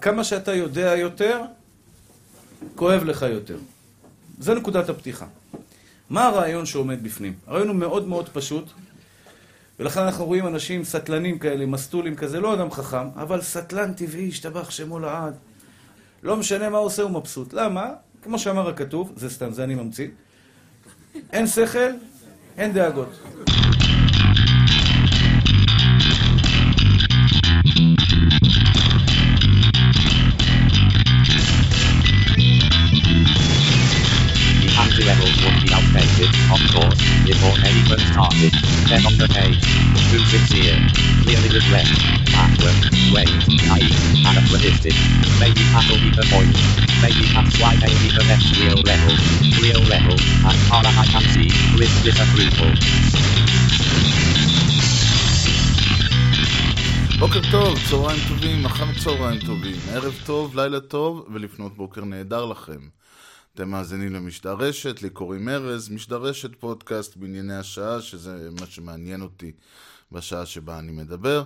כמה שאתה יודע יותר, כואב לך יותר. זו נקודת הפתיחה. מה הרעיון שעומד בפנים? הרעיון הוא מאוד מאוד פשוט, ולכן אנחנו רואים אנשים סטלנים כאלה, מסטולים כזה, לא אדם חכם, אבל סטלן טבעי, השתבח שמו לעד. לא משנה מה עושה, הוא מבסוט. למה? כמו שאמר הכתוב, זה סתם, זה אני ממציא. אין שכל, אין דאגות. course, before anyone started. Then on the page, too sincere, clearly regret, backward, wait, naive, anachronistic. Maybe that'll be the point. Maybe that's why they need the next real level. Real level, as far as I can see, with disapproval. בוקר טוב, צהריים טובים, אחר צהריים טובים, ערב טוב, לילה טוב ולפנות בוקר נהדר לכם. אתם מאזינים למשדר רשת, לי קוראים ארז, משדר רשת פודקאסט בענייני השעה, שזה מה שמעניין אותי בשעה שבה אני מדבר.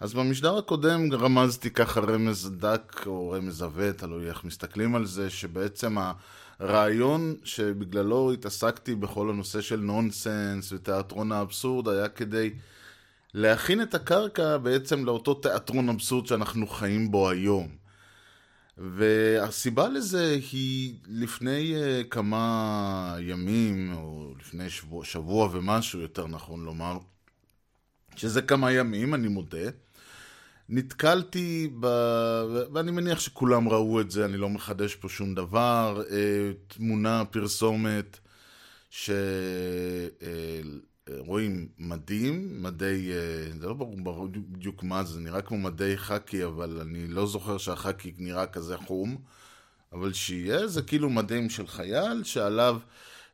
אז במשדר הקודם רמזתי ככה רמז דק או רמז עבה, תלוי איך מסתכלים על זה, שבעצם הרעיון שבגללו התעסקתי בכל הנושא של נונסנס ותיאטרון האבסורד היה כדי להכין את הקרקע בעצם לאותו תיאטרון אבסורד שאנחנו חיים בו היום. והסיבה לזה היא לפני uh, כמה ימים, או לפני שבוע, שבוע ומשהו, יותר נכון לומר, שזה כמה ימים, אני מודה, נתקלתי ב... ואני מניח שכולם ראו את זה, אני לא מחדש פה שום דבר, uh, תמונה, פרסומת, ש... רואים מדים, מדי, אה, זה לא ברור בדיוק מה זה, נראה כמו מדי חאקי, אבל אני לא זוכר שהחאקי נראה כזה חום, אבל שיהיה, זה כאילו מדים של חייל, שעליו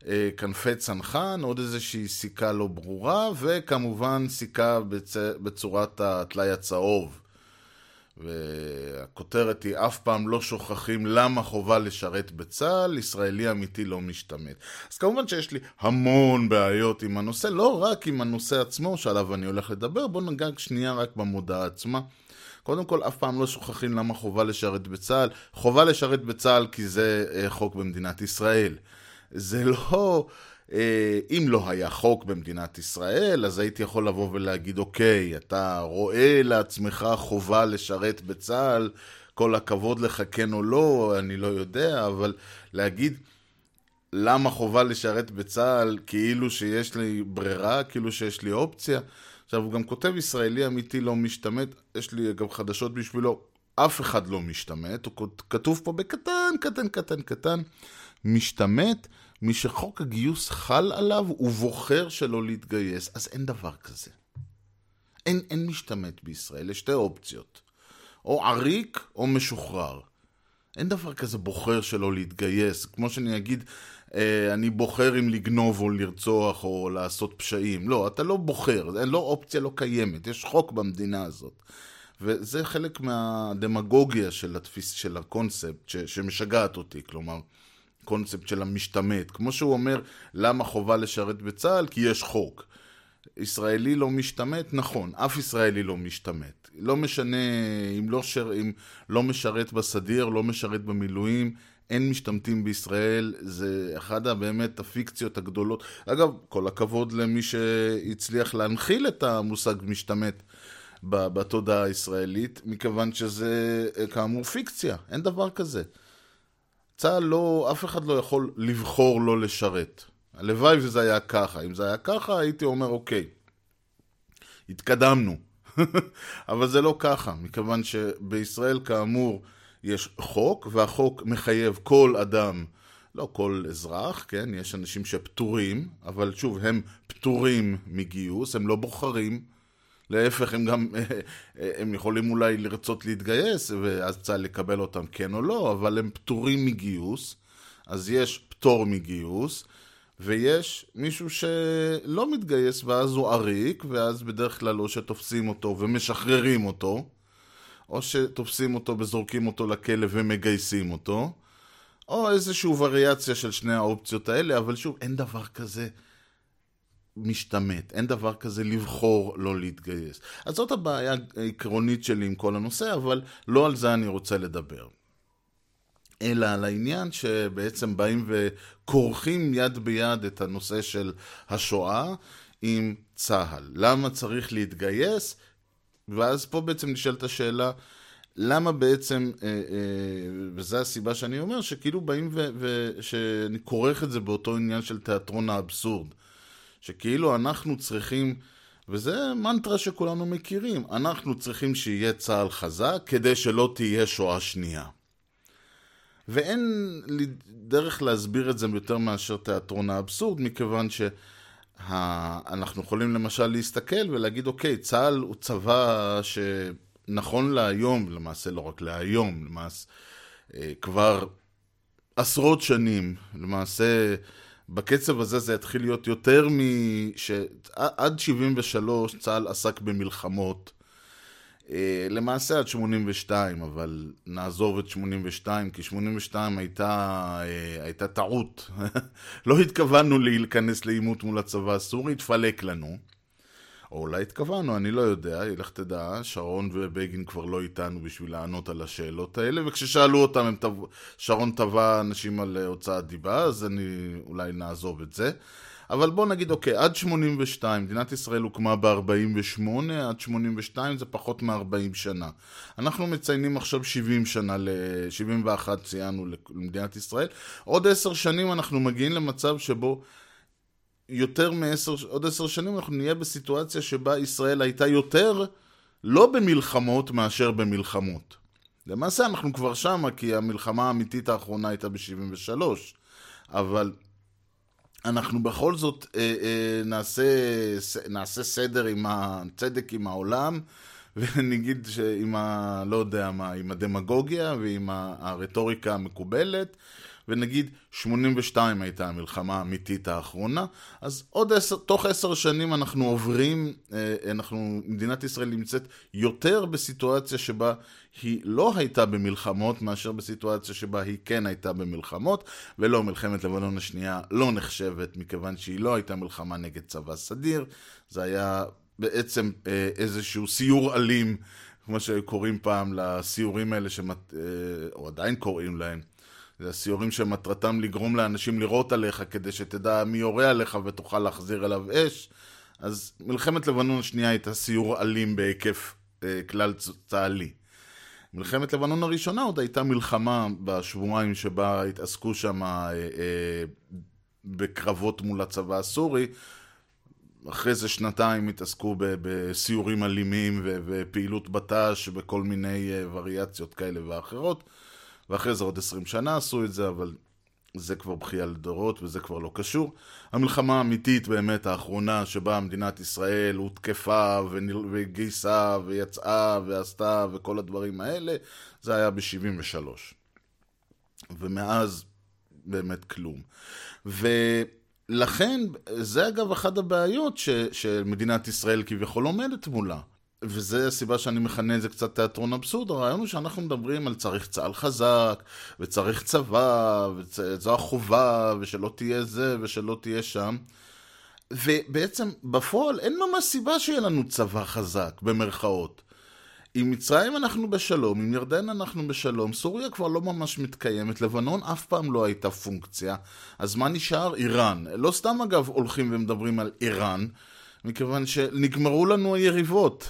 אה, כנפי צנחן, עוד איזושהי סיכה לא ברורה, וכמובן סיכה בצ... בצורת הטלאי הצהוב. והכותרת היא אף פעם לא שוכחים למה חובה לשרת בצה"ל, ישראלי אמיתי לא משתמט. אז כמובן שיש לי המון בעיות עם הנושא, לא רק עם הנושא עצמו שעליו אני הולך לדבר, בואו נגע שנייה רק במודעה עצמה. קודם כל, אף פעם לא שוכחים למה חובה לשרת בצה"ל. חובה לשרת בצה"ל כי זה אה, חוק במדינת ישראל. זה לא... אה, אם לא היה חוק במדינת ישראל, אז הייתי יכול לבוא ולהגיד, אוקיי, אתה רואה לעצמך חובה לשרת בצה"ל, כל הכבוד לך כן או לא, אני לא יודע, אבל להגיד למה חובה לשרת בצה"ל, כאילו שיש לי ברירה, כאילו שיש לי אופציה. עכשיו, הוא גם כותב ישראלי אמיתי לא משתמט, יש לי גם חדשות בשבילו, אף אחד לא משתמט, הוא כתוב פה בקטן, קטן, קטן, קטן, משתמט. מי שחוק הגיוס חל עליו, הוא בוחר שלא להתגייס. אז אין דבר כזה. אין, אין משתמט בישראל, יש שתי אופציות. או עריק או משוחרר. אין דבר כזה בוחר שלא להתגייס. כמו שאני אגיד, אה, אני בוחר אם לגנוב או לרצוח או לעשות פשעים. לא, אתה לא בוחר, אין לא אופציה לא קיימת, יש חוק במדינה הזאת. וזה חלק מהדמגוגיה של התפיס, של הקונספט ש, שמשגעת אותי. כלומר, הקונספט של המשתמט. כמו שהוא אומר, למה חובה לשרת בצה"ל? כי יש חוק. ישראלי לא משתמט? נכון, אף ישראלי לא משתמט. לא משנה אם לא, שר, אם לא משרת בסדיר, לא משרת במילואים, אין משתמטים בישראל, זה אחד הבאמת הפיקציות הגדולות. אגב, כל הכבוד למי שהצליח להנחיל את המושג משתמט בתודעה הישראלית, מכיוון שזה כאמור פיקציה, אין דבר כזה. צה"ל לא, אף אחד לא יכול לבחור לא לשרת. הלוואי וזה היה ככה. אם זה היה ככה, הייתי אומר, אוקיי, התקדמנו. אבל זה לא ככה, מכיוון שבישראל, כאמור, יש חוק, והחוק מחייב כל אדם, לא כל אזרח, כן? יש אנשים שפטורים, אבל שוב, הם פטורים מגיוס, הם לא בוחרים. להפך, הם גם, הם יכולים אולי לרצות להתגייס, ואז צה"ל לקבל אותם כן או לא, אבל הם פטורים מגיוס, אז יש פטור מגיוס, ויש מישהו שלא מתגייס, ואז הוא עריק, ואז בדרך כלל או שתופסים אותו ומשחררים אותו, או שתופסים אותו וזורקים אותו לכלא ומגייסים אותו, או איזושהי וריאציה של שני האופציות האלה, אבל שוב, אין דבר כזה משתמט, אין דבר כזה לבחור לא להתגייס. אז זאת הבעיה העקרונית שלי עם כל הנושא, אבל לא על זה אני רוצה לדבר. אלא על העניין שבעצם באים וכורכים יד ביד את הנושא של השואה עם צה"ל. למה צריך להתגייס? ואז פה בעצם נשאלת השאלה, למה בעצם, אה, אה, וזו הסיבה שאני אומר, שכאילו באים ושאני כורך את זה באותו עניין של תיאטרון האבסורד. שכאילו אנחנו צריכים, וזה מנטרה שכולנו מכירים, אנחנו צריכים שיהיה צה"ל חזק כדי שלא תהיה שואה שנייה. ואין לי דרך להסביר את זה יותר מאשר תיאטרון האבסורד, מכיוון שאנחנו יכולים למשל להסתכל ולהגיד, אוקיי, צה"ל הוא צבא שנכון להיום, למעשה לא רק להיום, למעשה אה, כבר עשרות שנים, למעשה בקצב הזה זה יתחיל להיות יותר מ... ש... עד 73 צה"ל עסק במלחמות. אה, למעשה עד 82, אבל נעזוב את 82, כי 82 הייתה, אה, הייתה טעות. לא התכוונו להיכנס לעימות מול הצבא הסורי, התפלק לנו. או אולי התכוונו, אני לא יודע, לך תדע, שרון ובגין כבר לא איתנו בשביל לענות על השאלות האלה, וכששאלו אותם, תב... שרון תבע אנשים על הוצאת דיבה, אז אני אולי נעזוב את זה. אבל בוא נגיד, אוקיי, עד 82, מדינת ישראל הוקמה ב-48, עד 82 זה פחות מ-40 שנה. אנחנו מציינים עכשיו 70 שנה, ל- 71 ציינו למדינת ישראל. עוד 10 שנים אנחנו מגיעים למצב שבו יותר מעשר, עוד עשר שנים אנחנו נהיה בסיטואציה שבה ישראל הייתה יותר לא במלחמות מאשר במלחמות. למעשה אנחנו כבר שמה, כי המלחמה האמיתית האחרונה הייתה ב-73, אבל אנחנו בכל זאת אה, אה, נעשה, נעשה סדר עם הצדק עם העולם, ונגיד שעם ה... לא יודע מה, עם הדמגוגיה ועם הרטוריקה המקובלת, ונגיד 82 הייתה המלחמה האמיתית האחרונה, אז עוד עשר, תוך עשר שנים אנחנו עוברים, אה, אנחנו, מדינת ישראל נמצאת יותר בסיטואציה שבה היא לא הייתה במלחמות מאשר בסיטואציה שבה היא כן הייתה במלחמות, ולא מלחמת לבנון השנייה לא נחשבת מכיוון שהיא לא הייתה מלחמה נגד צבא סדיר, זה היה בעצם אה, איזשהו סיור אלים, כמו שקוראים פעם לסיורים האלה, שמת, אה, או עדיין קוראים להם. זה הסיורים שמטרתם לגרום לאנשים לירות עליך כדי שתדע מי יורה עליך ותוכל להחזיר אליו אש. אז מלחמת לבנון השנייה הייתה סיור אלים בהיקף אה, כלל צה"לי. מלחמת לבנון הראשונה עוד הייתה מלחמה בשבועיים שבה התעסקו שם אה, אה, בקרבות מול הצבא הסורי. אחרי זה שנתיים התעסקו בסיורים אלימים ופעילות בט"ש בכל מיני אה, וריאציות כאלה ואחרות. ואחרי זה עוד עשרים שנה עשו את זה, אבל זה כבר בכייה לדורות וזה כבר לא קשור. המלחמה האמיתית באמת האחרונה שבה מדינת ישראל הותקפה וגייסה ויצאה ועשתה וכל הדברים האלה, זה היה ב-73. ומאז באמת כלום. ולכן, זה אגב אחת הבעיות ש, שמדינת ישראל כביכול עומדת מולה. וזה הסיבה שאני מכנה את זה קצת תיאטרון אבסורד, הרעיון הוא שאנחנו מדברים על צריך צה"ל חזק, וצריך צבא, וזו החובה, ושלא תהיה זה, ושלא תהיה שם. ובעצם בפועל אין ממש סיבה שיהיה לנו צבא חזק, במרכאות. עם מצרים אנחנו בשלום, עם ירדן אנחנו בשלום, סוריה כבר לא ממש מתקיימת, לבנון אף פעם לא הייתה פונקציה, אז מה נשאר? איראן. לא סתם אגב הולכים ומדברים על איראן, מכיוון שנגמרו לנו היריבות.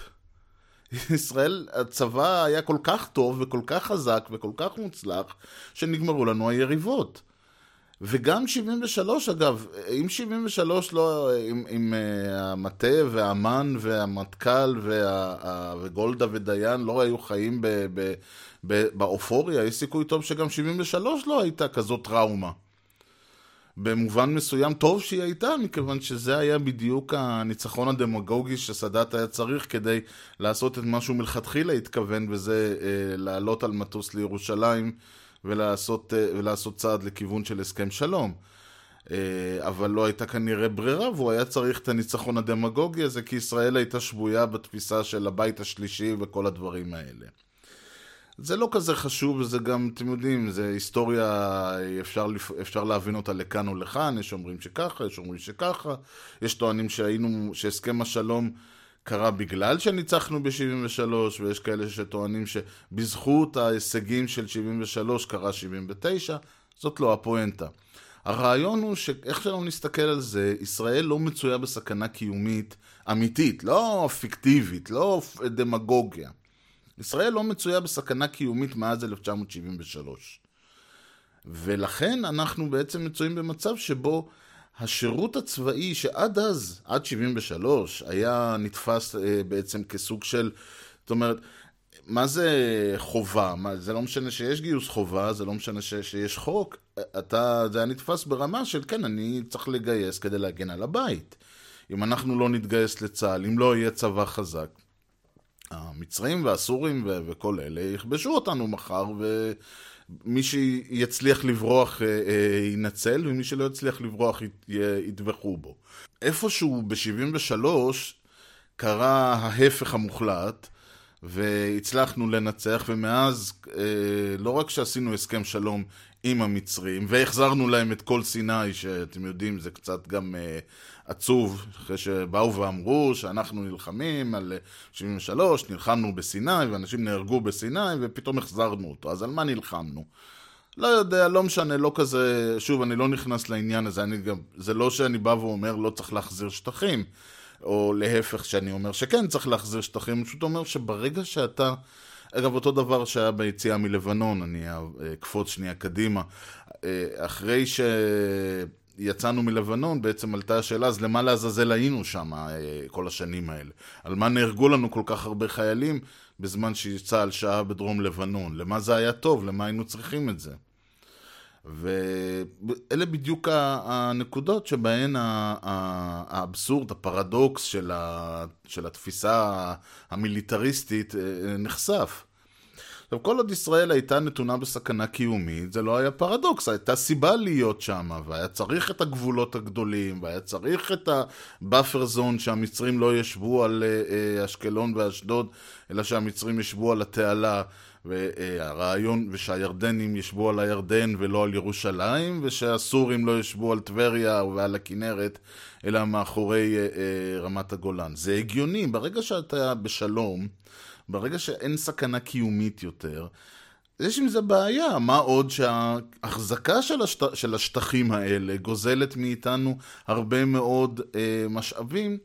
ישראל, הצבא היה כל כך טוב וכל כך חזק וכל כך מוצלח, שנגמרו לנו היריבות. וגם 73 אגב, אם 73 לא, אם, אם uh, המטה והאמן והמטכ"ל וה, וגולדה ודיין לא היו חיים באופוריה, יש סיכוי טוב שגם 73 לא הייתה כזאת טראומה. במובן מסוים טוב שהיא הייתה, מכיוון שזה היה בדיוק הניצחון הדמגוגי שסאדאת היה צריך כדי לעשות את מה שהוא מלכתחילה התכוון, וזה אה, לעלות על מטוס לירושלים ולעשות, אה, ולעשות צעד לכיוון של הסכם שלום. אה, אבל לא הייתה כנראה ברירה, והוא היה צריך את הניצחון הדמגוגי הזה, כי ישראל הייתה שבויה בתפיסה של הבית השלישי וכל הדברים האלה. זה לא כזה חשוב, וזה גם, אתם יודעים, זה היסטוריה, אפשר, אפשר להבין אותה לכאן או לכאן, יש אומרים שככה, יש אומרים שככה, יש טוענים שהיינו, שהסכם השלום קרה בגלל שניצחנו ב-73, ויש כאלה שטוענים שבזכות ההישגים של 73 קרה 79, זאת לא הפואנטה. הרעיון הוא שאיך שלא נסתכל על זה, ישראל לא מצויה בסכנה קיומית אמיתית, לא פיקטיבית, לא דמגוגיה. ישראל לא מצויה בסכנה קיומית מאז 1973. ולכן אנחנו בעצם מצויים במצב שבו השירות הצבאי שעד אז, עד 73, היה נתפס אה, בעצם כסוג של, זאת אומרת, מה זה חובה? מה, זה לא משנה שיש גיוס חובה, זה לא משנה ש, שיש חוק. אתה, זה היה נתפס ברמה של כן, אני צריך לגייס כדי להגן על הבית. אם אנחנו לא נתגייס לצה"ל, אם לא יהיה צבא חזק, המצרים והסורים ו- וכל אלה יכבשו אותנו מחר, ומי שיצליח לברוח אה, אה, ינצל, ומי שלא יצליח לברוח י- יטבחו בו. איפשהו ב-73 קרה ההפך המוחלט, והצלחנו לנצח, ומאז אה, לא רק שעשינו הסכם שלום עם המצרים, והחזרנו להם את כל סיני, שאתם יודעים, זה קצת גם אה, עצוב, אחרי שבאו ואמרו שאנחנו נלחמים על אה, 73, נלחמנו בסיני, ואנשים נהרגו בסיני, ופתאום החזרנו אותו. אז על מה נלחמנו? לא יודע, לא משנה, לא כזה, שוב, אני לא נכנס לעניין הזה, אני גם, זה לא שאני בא ואומר לא צריך להחזיר שטחים, או להפך שאני אומר שכן צריך להחזיר שטחים, פשוט אומר שברגע שאתה, אגב, אותו דבר שהיה ביציאה מלבנון, אני אקפוץ שנייה קדימה, אה, אחרי שיצאנו מלבנון, בעצם עלתה השאלה, אז למה לעזאזל היינו שם אה, כל השנים האלה? על מה נהרגו לנו כל כך הרבה חיילים בזמן שצה"ל שהה בדרום לבנון? למה זה היה טוב? למה היינו צריכים את זה? ואלה בדיוק הנקודות שבהן האבסורד, הפרדוקס של התפיסה המיליטריסטית אה, נחשף. עכשיו, כל עוד ישראל הייתה נתונה בסכנה קיומית, זה לא היה פרדוקס, הייתה סיבה להיות שם, והיה צריך את הגבולות הגדולים, והיה צריך את ה buffer zone שהמצרים לא ישבו על אה, אה, אשקלון ואשדוד, אלא שהמצרים ישבו על התעלה, והרעיון, ושהירדנים ישבו על הירדן ולא על ירושלים, ושהסורים לא ישבו על טבריה ועל הכנרת, אלא מאחורי אה, רמת הגולן. זה הגיוני, ברגע שאתה בשלום, ברגע שאין סכנה קיומית יותר, יש עם זה בעיה, מה עוד שההחזקה של, השט... של השטחים האלה גוזלת מאיתנו הרבה מאוד אה, משאבים,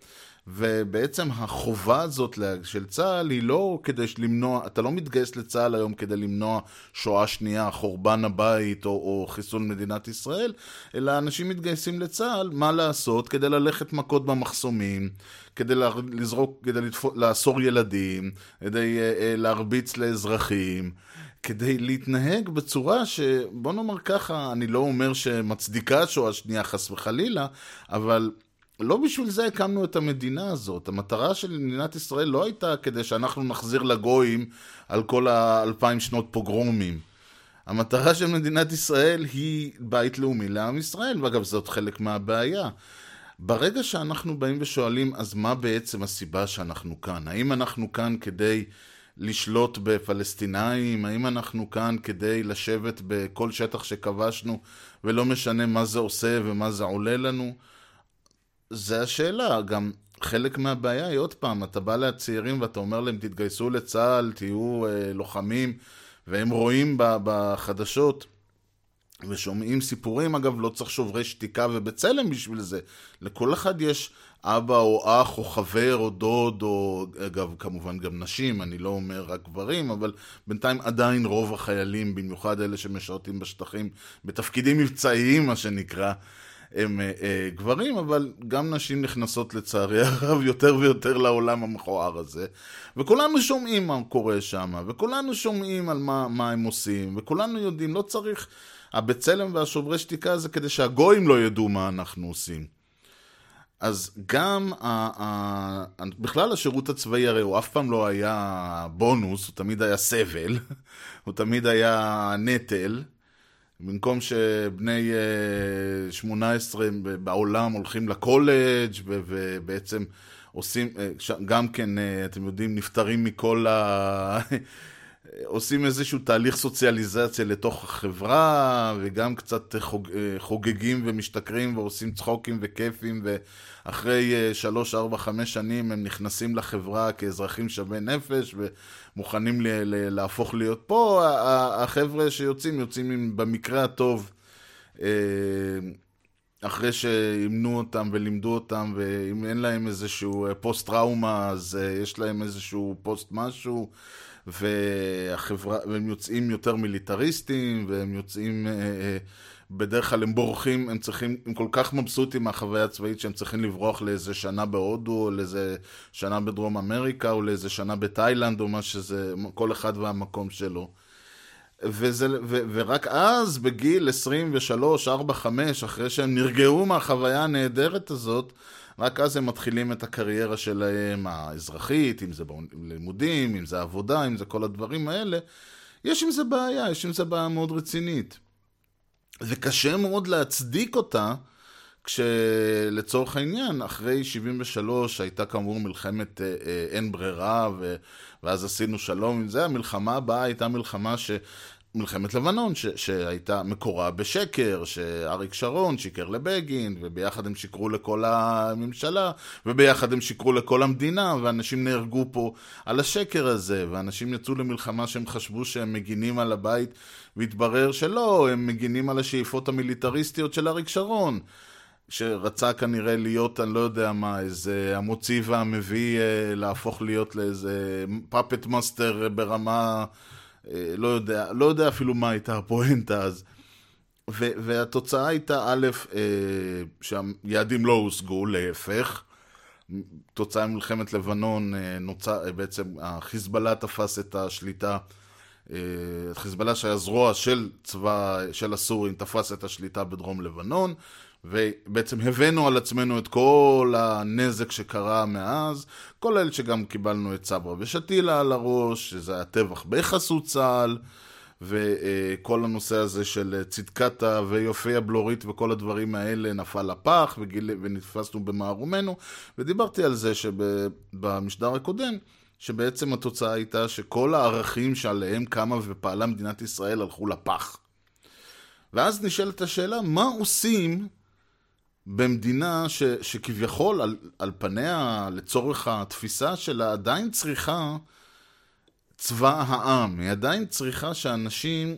ובעצם החובה הזאת של צה"ל היא לא כדי למנוע, אתה לא מתגייס לצה"ל היום כדי למנוע שואה שנייה, חורבן הבית או, או חיסול מדינת ישראל, אלא אנשים מתגייסים לצה"ל, מה לעשות? כדי ללכת מכות במחסומים, כדי לזרוק, כדי לאסור ילדים, כדי אה, אה, להרביץ לאזרחים. כדי להתנהג בצורה שבוא נאמר ככה, אני לא אומר שמצדיקה שואה שנייה חס וחלילה, אבל לא בשביל זה הקמנו את המדינה הזאת. המטרה של מדינת ישראל לא הייתה כדי שאנחנו נחזיר לגויים על כל האלפיים שנות פוגרומים. המטרה של מדינת ישראל היא בית לאומי לעם ישראל, ואגב זאת חלק מהבעיה. ברגע שאנחנו באים ושואלים, אז מה בעצם הסיבה שאנחנו כאן? האם אנחנו כאן כדי לשלוט בפלסטינאים? האם אנחנו כאן כדי לשבת בכל שטח שכבשנו ולא משנה מה זה עושה ומה זה עולה לנו? זה השאלה, גם חלק מהבעיה היא עוד פעם, אתה בא לצעירים ואתה אומר להם תתגייסו לצה"ל, תהיו אה, לוחמים, והם רואים בחדשות ושומעים סיפורים, אגב, לא צריך שוברי שתיקה ובצלם בשביל זה. לכל אחד יש אבא או אח או חבר או דוד, או אגב, כמובן גם נשים, אני לא אומר רק גברים, אבל בינתיים עדיין רוב החיילים, במיוחד אלה שמשרתים בשטחים, בתפקידים מבצעיים, מה שנקרא, הם אה, אה, גברים, אבל גם נשים נכנסות לצערי הרב יותר ויותר לעולם המכוער הזה. וכולנו שומעים מה קורה שם, וכולנו שומעים על מה, מה הם עושים, וכולנו יודעים, לא צריך... הבצלם והשוברי שתיקה זה כדי שהגויים לא ידעו מה אנחנו עושים. אז גם, ה, ה, בכלל השירות הצבאי הרי הוא אף פעם לא היה בונוס, הוא תמיד היה סבל, הוא תמיד היה נטל. במקום שבני אה, 18 בעולם הולכים לקולג' ו- ובעצם עושים, אה, גם כן, אה, אתם יודעים, נפטרים מכל ה... עושים איזשהו תהליך סוציאליזציה לתוך החברה, וגם קצת חוג, אה, חוגגים ומשתכרים ועושים צחוקים וכיפים, ואחרי אה, שלוש, ארבע, חמש שנים הם נכנסים לחברה כאזרחים שווי נפש, ומוכנים ל, ל, להפוך להיות פה. החבר'ה שיוצאים, יוצאים עם, במקרה הטוב. אה, אחרי שאימנו אותם ולימדו אותם, ואם אין להם איזשהו פוסט-טראומה, אז יש להם איזשהו פוסט-משהו. והחברה, והם יוצאים יותר מיליטריסטים, והם יוצאים, אה, אה, בדרך כלל הם בורחים, הם צריכים, הם כל כך מבסוטים מהחוויה הצבאית שהם צריכים לברוח לאיזה שנה בהודו, או לאיזה שנה בדרום אמריקה, או לאיזה שנה בתאילנד, או מה שזה, כל אחד והמקום שלו. וזה, ו, ורק אז, בגיל 23, 4, 5, אחרי שהם נרגעו מהחוויה הנהדרת הזאת, רק אז הם מתחילים את הקריירה שלהם האזרחית, אם זה לימודים, אם זה עבודה, אם זה כל הדברים האלה. יש עם זה בעיה, יש עם זה בעיה מאוד רצינית. וקשה מאוד להצדיק אותה, כשלצורך העניין, אחרי 73 הייתה כאמור מלחמת אה, אה, אין ברירה, ו, ואז עשינו שלום עם זה, המלחמה הבאה הייתה מלחמה ש... מלחמת לבנון, ש, שהייתה מקורה בשקר, שאריק שרון שיקר לבגין, וביחד הם שיקרו לכל הממשלה, וביחד הם שיקרו לכל המדינה, ואנשים נהרגו פה על השקר הזה, ואנשים יצאו למלחמה שהם חשבו שהם מגינים על הבית, והתברר שלא, הם מגינים על השאיפות המיליטריסטיות של אריק שרון. שרצה כנראה להיות, אני לא יודע מה, איזה המוציא והמביא, אה, להפוך להיות לאיזה puppet master ברמה לא יודע, לא יודע אפילו מה הייתה הפואנטה אז. ו- והתוצאה הייתה, א', אה, שהיעדים לא הושגו, להפך. תוצאה ממלחמת לבנון, אה, נוצר, בעצם החיזבאללה תפס את השליטה, חיזבאללה שהיה זרוע של צבא, של הסורים, תפס את השליטה בדרום לבנון, ובעצם הבאנו על עצמנו את כל הנזק שקרה מאז, כולל שגם קיבלנו את סברה ושתילה על הראש, שזה היה טבח בחסות צה"ל, וכל הנושא הזה של צדקתה ויופי הבלורית וכל הדברים האלה נפל לפח וגיל... ונתפסנו במערומנו, ודיברתי על זה שבמשדר הקודם, שבעצם התוצאה הייתה שכל הערכים שעליהם קמה ופעלה מדינת ישראל הלכו לפח. ואז נשאלת השאלה, מה עושים במדינה ש, שכביכול על, על פניה לצורך התפיסה שלה עדיין צריכה צבא העם, היא עדיין צריכה שאנשים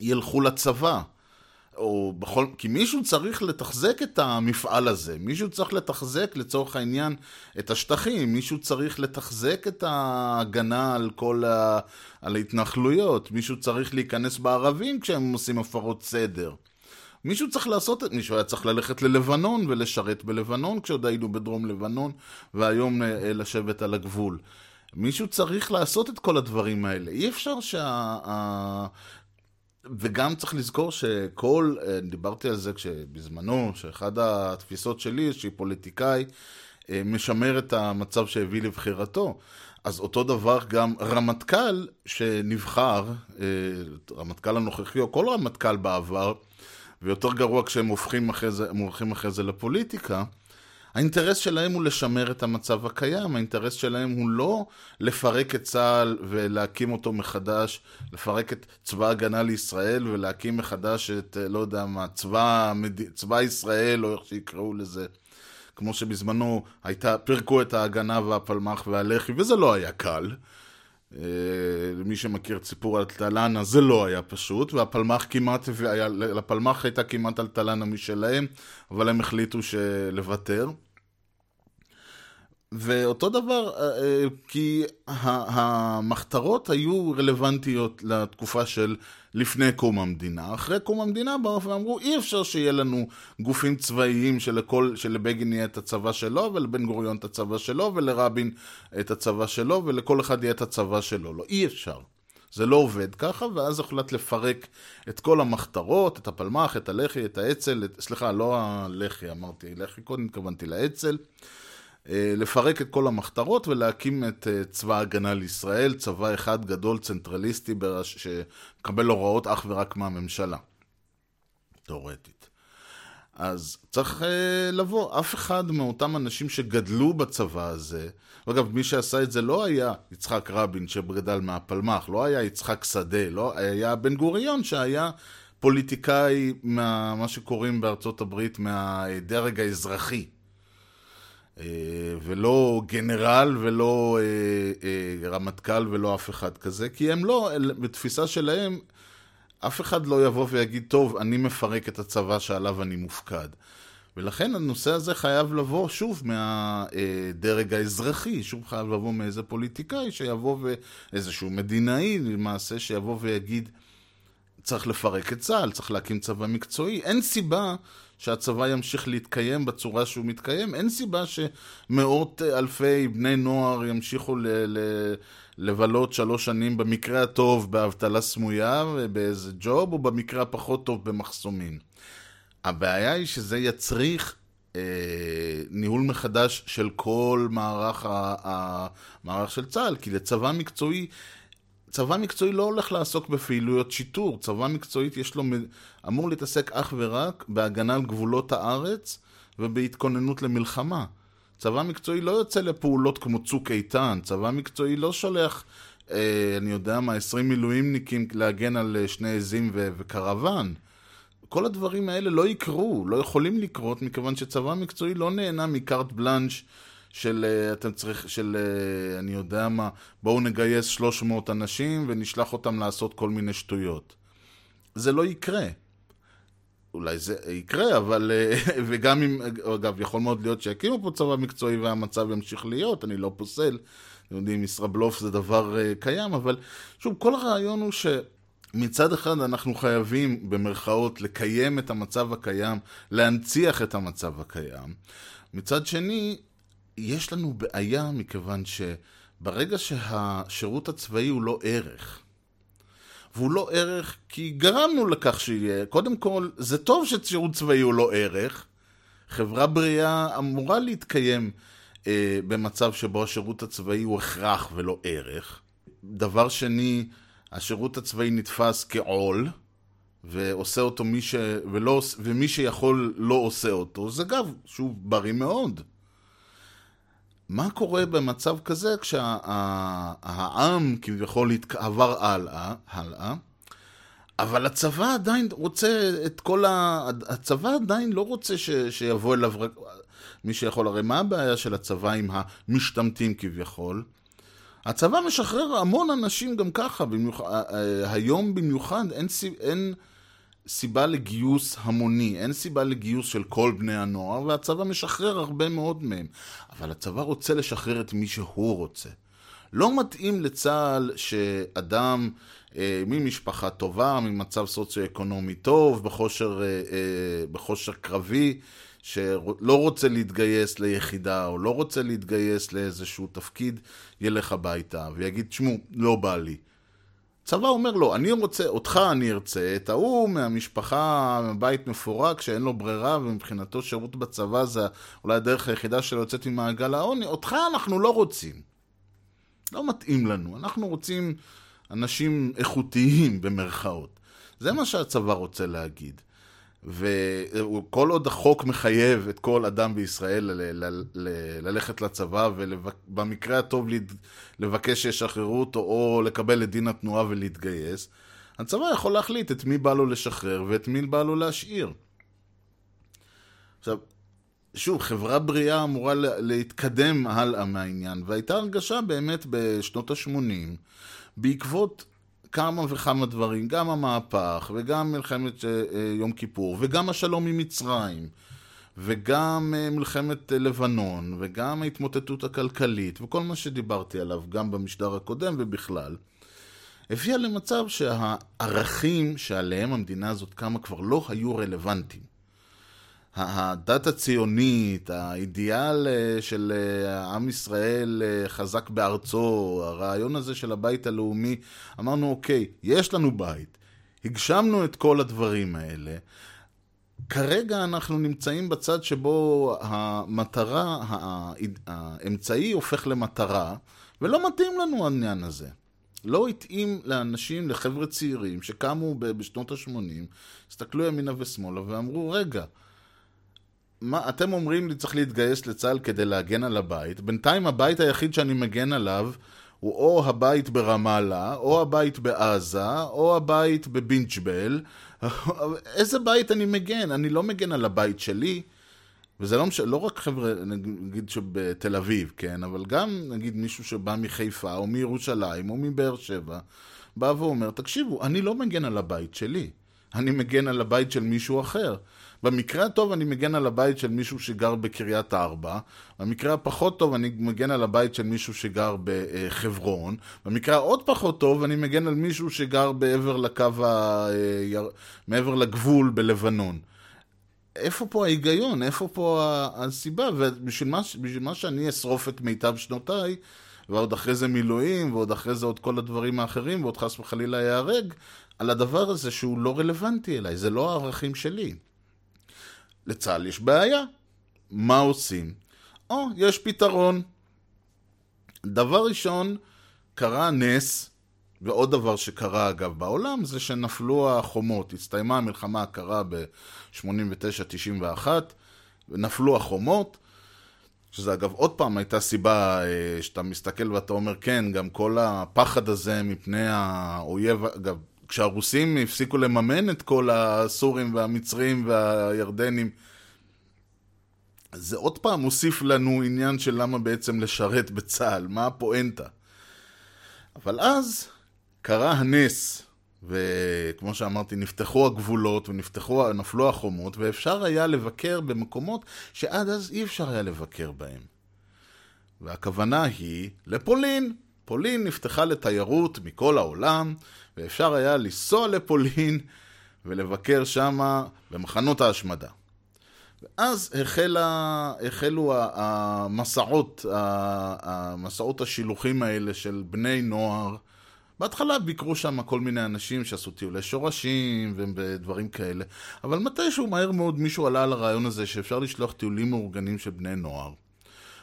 ילכו לצבא. או בכל, כי מישהו צריך לתחזק את המפעל הזה, מישהו צריך לתחזק לצורך העניין את השטחים, מישהו צריך לתחזק את ההגנה על כל ה... על ההתנחלויות, מישהו צריך להיכנס בערבים כשהם עושים הפרות סדר. מישהו צריך לעשות את, מישהו היה צריך ללכת ללבנון ולשרת בלבנון כשעוד היינו בדרום לבנון, והיום אה, אה, לשבת על הגבול. מישהו צריך לעשות את כל הדברים האלה. אי אפשר שה... וגם צריך לזכור שכל, אה, דיברתי על זה כשבזמנו, שאחד התפיסות שלי, שהיא פוליטיקאי, משמר את המצב שהביא לבחירתו. אז אותו דבר גם רמטכ"ל שנבחר, רמטכ"ל הנוכחי, או כל רמטכ"ל בעבר, ויותר גרוע כשהם הופכים אחרי זה, הולכים אחרי זה לפוליטיקה, האינטרס שלהם הוא לשמר את המצב הקיים, האינטרס שלהם הוא לא לפרק את צה"ל ולהקים אותו מחדש, לפרק את צבא ההגנה לישראל ולהקים מחדש את, לא יודע מה, צבא, צבא ישראל, או איך שיקראו לזה. כמו שבזמנו הייתה, פירקו את ההגנה והפלמ"ח והלח"י, וזה לא היה קל. אה, למי שמכיר את סיפור אלטלנה, זה לא היה פשוט, והפלמ"ח כמעט, לפלמ"ח הייתה כמעט אלטלנה משלהם, אבל הם החליטו לוותר. ואותו דבר, אה, אה, כי המחתרות היו רלוונטיות לתקופה של לפני קום המדינה. אחרי קום המדינה באו ואמרו, אי אפשר שיהיה לנו גופים צבאיים שלכל, שלבגין יהיה את הצבא שלו, ולבן גוריון את הצבא שלו, ולרבין את הצבא שלו, ולכל אחד יהיה את הצבא שלו. לא, אי אפשר. זה לא עובד ככה, ואז הוחלט לפרק את כל המחתרות, את הפלמ"ח, את הלח"י, את האצ"ל, את, סליחה, לא הלח"י, אמרתי לח"י קודם, התכוונתי לאצ"ל. אה, לפרק את כל המחתרות ולהקים את אה, צבא ההגנה לישראל, צבא אחד גדול צנטרליסטי שמקבל הוראות אך ורק מהממשלה. תאורטית. אז צריך אה, לבוא, אף אחד מאותם אנשים שגדלו בצבא הזה, ואגב, מי שעשה את זה לא היה יצחק רבין שגדל מהפלמ"ח, לא היה יצחק שדה, לא היה בן גוריון שהיה פוליטיקאי, מה, מה שקוראים בארצות הברית, מהדרג האזרחי. אה, ולא גנרל ולא אה, אה, רמטכ"ל ולא אף אחד כזה, כי הם לא, בתפיסה שלהם, אף אחד לא יבוא ויגיד, טוב, אני מפרק את הצבא שעליו אני מופקד. ולכן הנושא הזה חייב לבוא שוב מהדרג האזרחי, שוב חייב לבוא מאיזה פוליטיקאי שיבוא ואיזשהו מדינאי למעשה שיבוא ויגיד צריך לפרק את צה"ל, צריך להקים צבא מקצועי. אין סיבה שהצבא ימשיך להתקיים בצורה שהוא מתקיים, אין סיבה שמאות אלפי בני נוער ימשיכו ל- ל- לבלות שלוש שנים במקרה הטוב באבטלה סמויה ובאיזה ג'וב, או במקרה הפחות טוב במחסומים. הבעיה היא שזה יצריך אה, ניהול מחדש של כל מערך, ה, ה, מערך של צה"ל, כי לצבא מקצועי, צבא מקצועי לא הולך לעסוק בפעילויות שיטור, צבא מקצועית יש לו, אמור להתעסק אך ורק בהגנה על גבולות הארץ ובהתכוננות למלחמה. צבא מקצועי לא יוצא לפעולות כמו צוק איתן, צבא מקצועי לא שולח, אה, אני יודע מה, 20 מילואימניקים להגן על אה, שני עזים ו- וקרוון. כל הדברים האלה לא יקרו, לא יכולים לקרות, מכיוון שצבא מקצועי לא נהנה מקארט בלאנש של, אה, אתם צריך, של, אה, אני יודע מה, בואו נגייס 300 אנשים ונשלח אותם לעשות כל מיני שטויות. זה לא יקרה. אולי זה יקרה, אבל... אה, וגם אם... אגב, יכול מאוד להיות שיקימו פה צבא מקצועי והמצב ימשיך להיות, אני לא פוסל. אתם יודעים, ישראבלוף זה דבר קיים, אבל שוב, כל הרעיון הוא שמצד אחד אנחנו חייבים, במרכאות, לקיים את המצב הקיים, להנציח את המצב הקיים. מצד שני, יש לנו בעיה מכיוון שברגע שהשירות הצבאי הוא לא ערך, והוא לא ערך כי גרמנו לכך שיהיה. קודם כל, זה טוב ששירות צבאי הוא לא ערך. חברה בריאה אמורה להתקיים אה, במצב שבו השירות הצבאי הוא הכרח ולא ערך. דבר שני, השירות הצבאי נתפס כעול, ועושה אותו מי ש... ולא... ומי שיכול לא עושה אותו. זה אגב, שוב, בריא מאוד. מה קורה במצב כזה כשהעם כביכול עבר הלאה, הלאה, אבל הצבא עדיין רוצה את כל ה... הצבא עדיין לא רוצה ש... שיבוא אליו רק... מי שיכול. הרי מה הבעיה של הצבא עם המשתמטים כביכול? הצבא משחרר המון אנשים גם ככה, במיוח... היום במיוחד אין. אין סיבה לגיוס המוני, אין סיבה לגיוס של כל בני הנוער, והצבא משחרר הרבה מאוד מהם. אבל הצבא רוצה לשחרר את מי שהוא רוצה. לא מתאים לצה"ל שאדם אה, ממשפחה טובה, ממצב סוציו-אקונומי טוב, בחושר, אה, אה, בחושר קרבי, שלא רוצה להתגייס ליחידה, או לא רוצה להתגייס לאיזשהו תפקיד, ילך הביתה ויגיד, תשמעו, לא בא לי. צבא אומר לו, אני רוצה, אותך אני ארצה, את ההוא מהמשפחה, מבית מפורק, שאין לו ברירה, ומבחינתו שירות בצבא זה אולי הדרך היחידה שלו לצאת ממעגל העוני, אותך אנחנו לא רוצים. לא מתאים לנו, אנחנו רוצים אנשים איכותיים במרכאות. זה מה שהצבא רוצה להגיד. וכל עוד החוק מחייב את כל אדם בישראל ל- ל- ל- ללכת לצבא ובמקרה הטוב להת- לבקש שישחררו אותו או לקבל את דין התנועה ולהתגייס, הצבא יכול להחליט את מי בא לו לשחרר ואת מי בא לו להשאיר. עכשיו, שוב, חברה בריאה אמורה לה- להתקדם הלאה מהעניין, והייתה הרגשה באמת בשנות ה-80, בעקבות כמה וכמה דברים, גם המהפך, וגם מלחמת אה, אה, יום כיפור, וגם השלום עם מצרים, וגם אה, מלחמת לבנון, וגם ההתמוטטות הכלכלית, וכל מה שדיברתי עליו גם במשדר הקודם ובכלל, הביאה למצב שהערכים שעליהם המדינה הזאת קמה כבר לא היו רלוונטיים. הדת הציונית, האידיאל אה, של אה, עם ישראל אה, חזק בארצו, הרעיון הזה של הבית הלאומי, אמרנו, אוקיי, יש לנו בית, הגשמנו את כל הדברים האלה. כרגע אנחנו נמצאים בצד שבו המטרה, הא- האמצעי הופך למטרה, ולא מתאים לנו העניין הזה. לא התאים לאנשים, לחבר'ה צעירים שקמו בשנות ה-80, הסתכלו ימינה ושמאלה ואמרו, רגע, מה, אתם אומרים לי צריך להתגייס לצה"ל כדי להגן על הבית. בינתיים הבית היחיד שאני מגן עליו הוא או הבית ברמאללה, או הבית בעזה, או הבית בבינג'בל. איזה בית אני מגן? אני לא מגן על הבית שלי. וזה לא משנה, לא רק חבר'ה, נגיד שבתל אביב, כן, אבל גם נגיד מישהו שבא מחיפה, או מירושלים, או מבאר שבע, בא ואומר, תקשיבו, אני לא מגן על הבית שלי, אני מגן על הבית של מישהו אחר. במקרה הטוב אני מגן על הבית של מישהו שגר בקריית ארבע, במקרה הפחות טוב אני מגן על הבית של מישהו שגר בחברון, במקרה העוד פחות טוב אני מגן על מישהו שגר בעבר לקו ה... מעבר לגבול בלבנון. איפה פה ההיגיון? איפה פה הסיבה? ובשביל מה, מה שאני אשרוף את מיטב שנותיי, ועוד אחרי זה מילואים, ועוד אחרי זה עוד כל הדברים האחרים, ועוד חס וחלילה ייהרג, על הדבר הזה שהוא לא רלוונטי אליי, זה לא הערכים שלי. לצה"ל יש בעיה. מה עושים? או, יש פתרון. דבר ראשון, קרה נס, ועוד דבר שקרה אגב בעולם, זה שנפלו החומות. הסתיימה המלחמה הקרה ב-89-91, ונפלו החומות. שזה אגב עוד פעם הייתה סיבה אה, שאתה מסתכל ואתה אומר כן, גם כל הפחד הזה מפני האויב, אגב, כשהרוסים הפסיקו לממן את כל הסורים והמצרים והירדנים, זה עוד פעם מוסיף לנו עניין של למה בעצם לשרת בצה"ל, מה הפואנטה. אבל אז קרה הנס, וכמו שאמרתי, נפתחו הגבולות ונפתחו, נפלו החומות, ואפשר היה לבקר במקומות שעד אז אי אפשר היה לבקר בהם. והכוונה היא לפולין. פולין נפתחה לתיירות מכל העולם, ואפשר היה לנסוע לפולין ולבקר שמה במחנות ההשמדה. ואז החלה, החלו המסעות, המסעות השילוחים האלה של בני נוער. בהתחלה ביקרו שם כל מיני אנשים שעשו טיולי שורשים ודברים כאלה, אבל מתישהו מהר מאוד מישהו עלה על הרעיון הזה שאפשר לשלוח טיולים מאורגנים של בני נוער.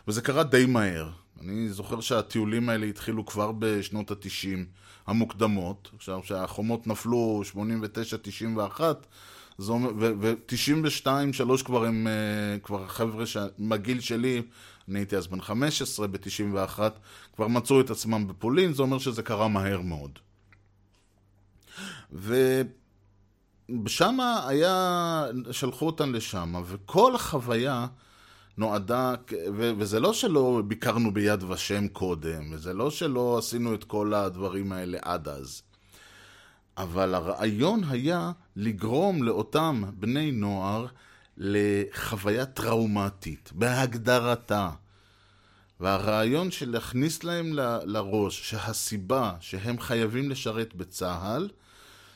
וזה קרה די מהר. אני זוכר שהטיולים האלה התחילו כבר בשנות התשעים המוקדמות, עכשיו שהחומות נפלו 89-91, ו-92, 3 כבר הם, אה, כבר חבר'ה מהגיל שלי, אני הייתי אז בן 15 ב-91, כבר מצאו את עצמם בפולין, זה אומר שזה קרה מהר מאוד. ושם היה, שלחו אותם לשם, וכל החוויה נועדה, ו- וזה לא שלא ביקרנו ביד ושם קודם, וזה לא שלא עשינו את כל הדברים האלה עד אז. אבל הרעיון היה לגרום לאותם בני נוער לחוויה טראומטית, בהגדרתה. והרעיון של להכניס להם ל- לראש שהסיבה שהם חייבים לשרת בצה"ל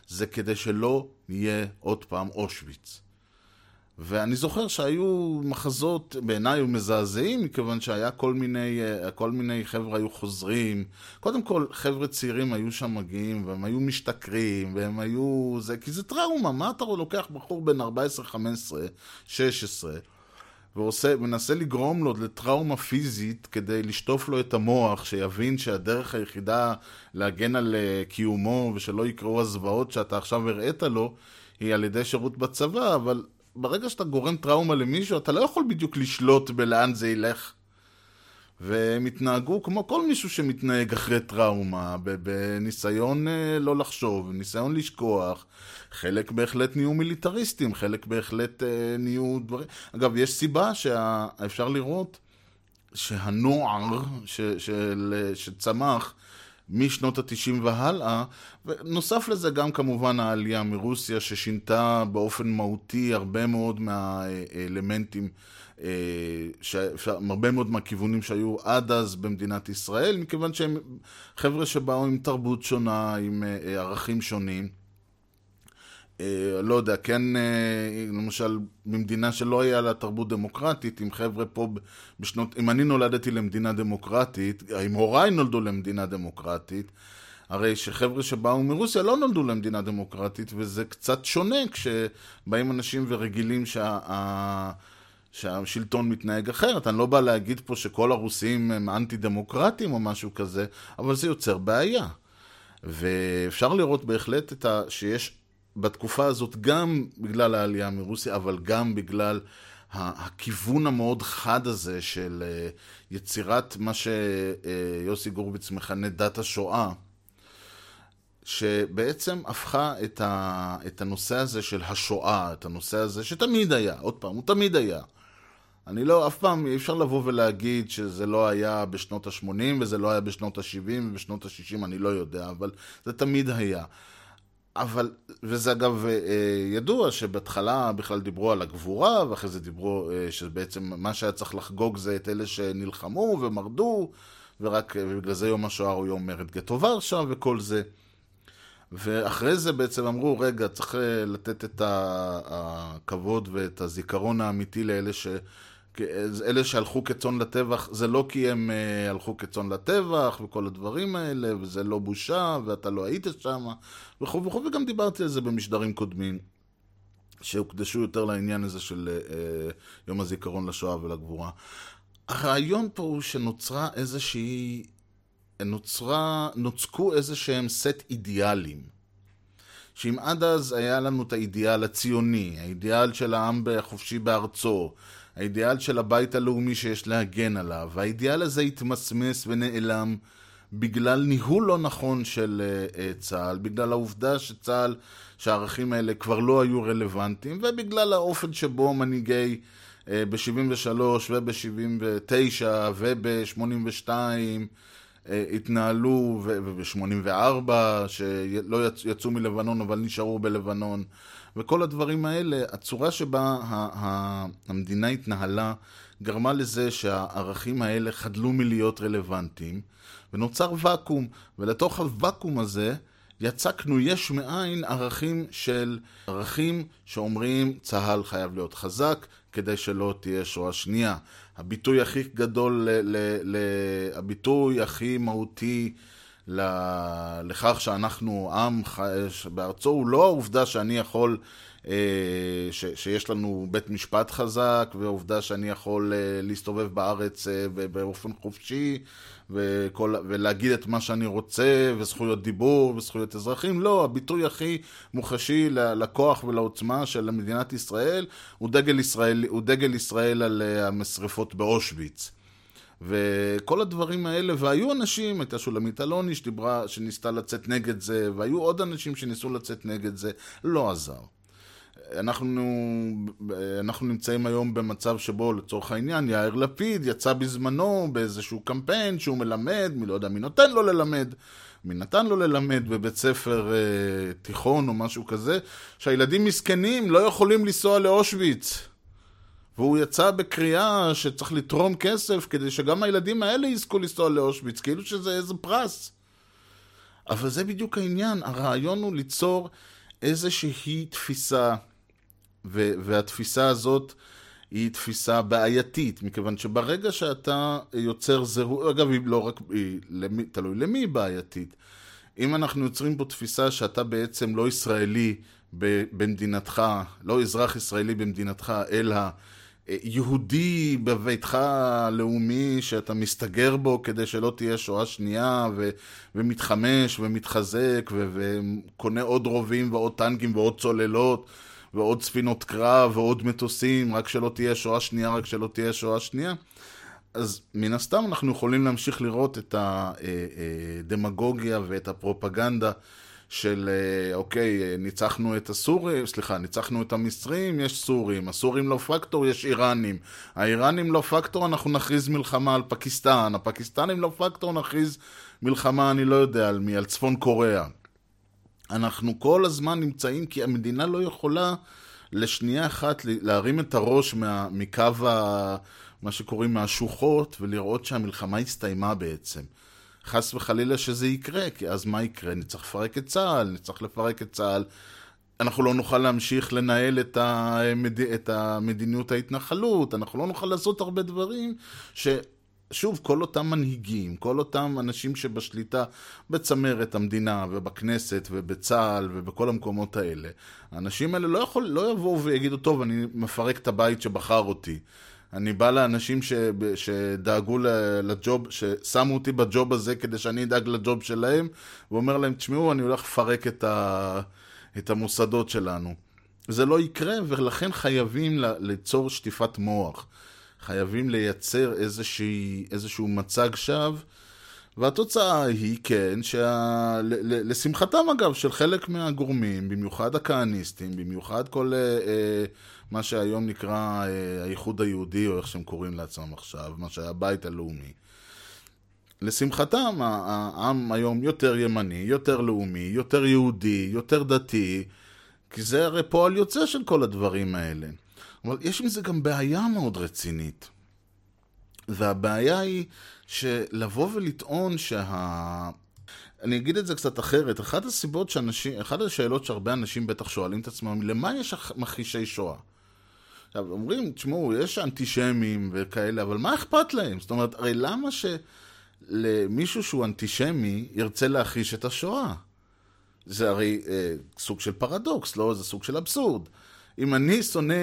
זה כדי שלא נהיה עוד פעם אושוויץ. ואני זוכר שהיו מחזות, בעיניי היו מזעזעים, מכיוון שהיה כל מיני, אה, כל מיני חבר'ה היו חוזרים. קודם כל, חבר'ה צעירים היו שם מגיעים, והם היו משתכרים, והם היו... זה, כי זה טראומה, מה אתה לוקח בחור בן 14, 15, 16, ועושה, מנסה לגרום לו לטראומה פיזית כדי לשטוף לו את המוח, שיבין שהדרך היחידה להגן על אה, קיומו ושלא יקרו הזוועות שאתה עכשיו הראית לו, היא על ידי שירות בצבא, אבל ברגע שאתה גורם טראומה למישהו, אתה לא יכול בדיוק לשלוט בלאן זה ילך. והם התנהגו כמו כל מישהו שמתנהג אחרי טראומה, בניסיון אה, לא לחשוב, בניסיון לשכוח. חלק בהחלט נהיו מיליטריסטים, חלק בהחלט אה, נהיו דברים... אגב, יש סיבה שאפשר לראות שהנוער ש... של... שצמח משנות התשעים והלאה, ונוסף לזה גם כמובן העלייה מרוסיה ששינתה באופן מהותי הרבה מאוד מהאלמנטים, אה, הרבה מאוד מהכיוונים שהיו עד אז במדינת ישראל, מכיוון שהם חבר'ה שבאו עם תרבות שונה, עם אה, ערכים שונים. אה, לא יודע, כן, אה, למשל, במדינה שלא היה לה תרבות דמוקרטית, עם חבר'ה פה בשנות... אם אני נולדתי למדינה דמוקרטית, אם הוריי נולדו למדינה דמוקרטית, הרי שחבר'ה שבאו מרוסיה לא נולדו למדינה דמוקרטית, וזה קצת שונה כשבאים אנשים ורגילים שה... שהשלטון מתנהג אחרת. אני לא בא להגיד פה שכל הרוסים הם אנטי דמוקרטים או משהו כזה, אבל זה יוצר בעיה. ואפשר לראות בהחלט ה... שיש בתקופה הזאת גם בגלל העלייה מרוסיה, אבל גם בגלל הכיוון המאוד חד הזה של אה, יצירת מה שיוסי גורביץ מכנה דת השואה, שבעצם הפכה את, ה, את הנושא הזה של השואה, את הנושא הזה שתמיד היה, עוד פעם, הוא תמיד היה. אני לא, אף פעם אי אפשר לבוא ולהגיד שזה לא היה בשנות ה-80 וזה לא היה בשנות ה-70 ובשנות ה-60, אני לא יודע, אבל זה תמיד היה. אבל, וזה אגב אה, ידוע שבהתחלה בכלל דיברו על הגבורה, ואחרי זה דיברו אה, שבעצם מה שהיה צריך לחגוג זה את אלה שנלחמו ומרדו, ורק אה, בגלל זה יום השואה הוא יום מרד גטו ורשה וכל זה. ואחרי זה בעצם אמרו, רגע, צריך לתת את הכבוד ואת הזיכרון האמיתי לאלה ש... אלה שהלכו כצאן לטבח, זה לא כי הם uh, הלכו כצאן לטבח וכל הדברים האלה, וזה לא בושה, ואתה לא היית שם, וכו' וכו', וגם דיברתי על זה במשדרים קודמים, שהוקדשו יותר לעניין הזה של uh, יום הזיכרון לשואה ולגבורה. הרעיון פה הוא שנוצרה איזושהי, נוצרה, נוצקו איזה שהם סט אידיאלים. שאם עד אז היה לנו את האידיאל הציוני, האידיאל של העם החופשי בארצו, האידיאל של הבית הלאומי שיש להגן עליו, והאידיאל הזה התמסמס ונעלם בגלל ניהול לא נכון של uh, uh, צה"ל, בגלל העובדה שצה"ל, שהערכים האלה כבר לא היו רלוונטיים, ובגלל האופן שבו מנהיגי uh, ב-73 וב-79 וב-82 התנהלו, וב-84, שלא יצאו מלבנון אבל נשארו בלבנון. וכל הדברים האלה, הצורה שבה המדינה התנהלה גרמה לזה שהערכים האלה חדלו מלהיות רלוונטיים, ונוצר ואקום, ולתוך הוואקום הזה יצקנו יש מאין ערכים של ערכים שאומרים צה"ל חייב להיות חזק כדי שלא תהיה שואה שנייה. הביטוי הכי גדול, ל, ל, ל, הביטוי הכי מהותי לכך שאנחנו עם בארצו הוא לא העובדה שאני יכול, אה, ש, שיש לנו בית משפט חזק, והעובדה שאני יכול אה, להסתובב בארץ אה, באופן חופשי, וכל, ולהגיד את מה שאני רוצה, וזכויות דיבור, וזכויות אזרחים. לא, הביטוי הכי מוחשי לכוח ולעוצמה של מדינת ישראל הוא דגל ישראל, הוא דגל ישראל על המשרפות באושוויץ. וכל הדברים האלה, והיו אנשים, הייתה שולמית אלוני שדיברה, שניסתה לצאת נגד זה, והיו עוד אנשים שניסו לצאת נגד זה, לא עזר. אנחנו, אנחנו נמצאים היום במצב שבו לצורך העניין יאיר לפיד יצא בזמנו באיזשהו קמפיין שהוא מלמד, מי לא יודע מי נותן לו ללמד, מי נתן לו ללמד בבית ספר אה, תיכון או משהו כזה, שהילדים מסכנים לא יכולים לנסוע לאושוויץ. והוא יצא בקריאה שצריך לתרום כסף כדי שגם הילדים האלה יזכו לנסוע לאושוויץ, כאילו שזה איזה פרס. אבל זה בדיוק העניין, הרעיון הוא ליצור איזושהי תפיסה, ו- והתפיסה הזאת היא תפיסה בעייתית, מכיוון שברגע שאתה יוצר זהות, אגב, היא לא רק, היא למי, תלוי למי היא בעייתית. אם אנחנו יוצרים פה תפיסה שאתה בעצם לא ישראלי במדינתך, לא אזרח ישראלי במדינתך, אלא יהודי בביתך הלאומי שאתה מסתגר בו כדי שלא תהיה שואה שנייה ו- ומתחמש ומתחזק ו- וקונה עוד רובים ועוד טנקים ועוד צוללות ועוד ספינות קרב ועוד מטוסים רק שלא תהיה שואה שנייה, רק שלא תהיה שואה שנייה. אז מן הסתם אנחנו יכולים להמשיך לראות את הדמגוגיה אה, אה, ואת הפרופגנדה של אה, אוקיי, ניצחנו את הסורים, סליחה, ניצחנו את המצרים, יש סורים, הסורים לא פקטור, יש איראנים. האיראנים לא פקטור, אנחנו נכריז מלחמה על פקיסטן, הפקיסטנים לא פקטור, נכריז מלחמה, אני לא יודע על מי, על צפון קוריאה. אנחנו כל הזמן נמצאים, כי המדינה לא יכולה לשנייה אחת להרים את הראש מה, מקו ה... מה שקוראים מהשוחות, ולראות שהמלחמה הסתיימה בעצם. חס וחלילה שזה יקרה, כי אז מה יקרה? נצטרך לפרק את צה"ל, נצטרך לפרק את צה"ל. אנחנו לא נוכל להמשיך לנהל את, המד... את המדיניות ההתנחלות, אנחנו לא נוכל לעשות הרבה דברים ש... שוב, כל אותם מנהיגים, כל אותם אנשים שבשליטה בצמרת המדינה ובכנסת ובצה"ל ובכל המקומות האלה, האנשים האלה לא, יכול, לא יבואו ויגידו, טוב, אני מפרק את הבית שבחר אותי. אני בא לאנשים ש... שדאגו לג'וב, ששמו אותי בג'וב הזה כדי שאני אדאג לג'וב שלהם, ואומר להם, תשמעו, אני הולך לפרק את, ה... את המוסדות שלנו. זה לא יקרה, ולכן חייבים ליצור שטיפת מוח. חייבים לייצר איזושהי, איזשהו מצג שווא, והתוצאה היא, כן, שה... לשמחתם אגב, של חלק מהגורמים, במיוחד הכהניסטים, במיוחד כל אה, אה, מה שהיום נקרא אה, האיחוד היהודי, או איך שהם קוראים לעצמם עכשיו, מה שהיה הבית הלאומי. לשמחתם, העם היום יותר ימני, יותר לאומי, יותר יהודי, יותר דתי, כי זה הרי פועל יוצא של כל הדברים האלה. אבל יש עם זה גם בעיה מאוד רצינית. והבעיה היא שלבוא ולטעון שה... אני אגיד את זה קצת אחרת. אחת הסיבות שאנשים, אחת השאלות שהרבה אנשים בטח שואלים את עצמם, למה יש מכחישי שואה? עכשיו, אומרים, תשמעו, יש אנטישמים וכאלה, אבל מה אכפת להם? זאת אומרת, הרי למה שלמישהו שהוא אנטישמי ירצה להכחיש את השואה? זה הרי אה, סוג של פרדוקס, לא? זה סוג של אבסורד. אם אני שונא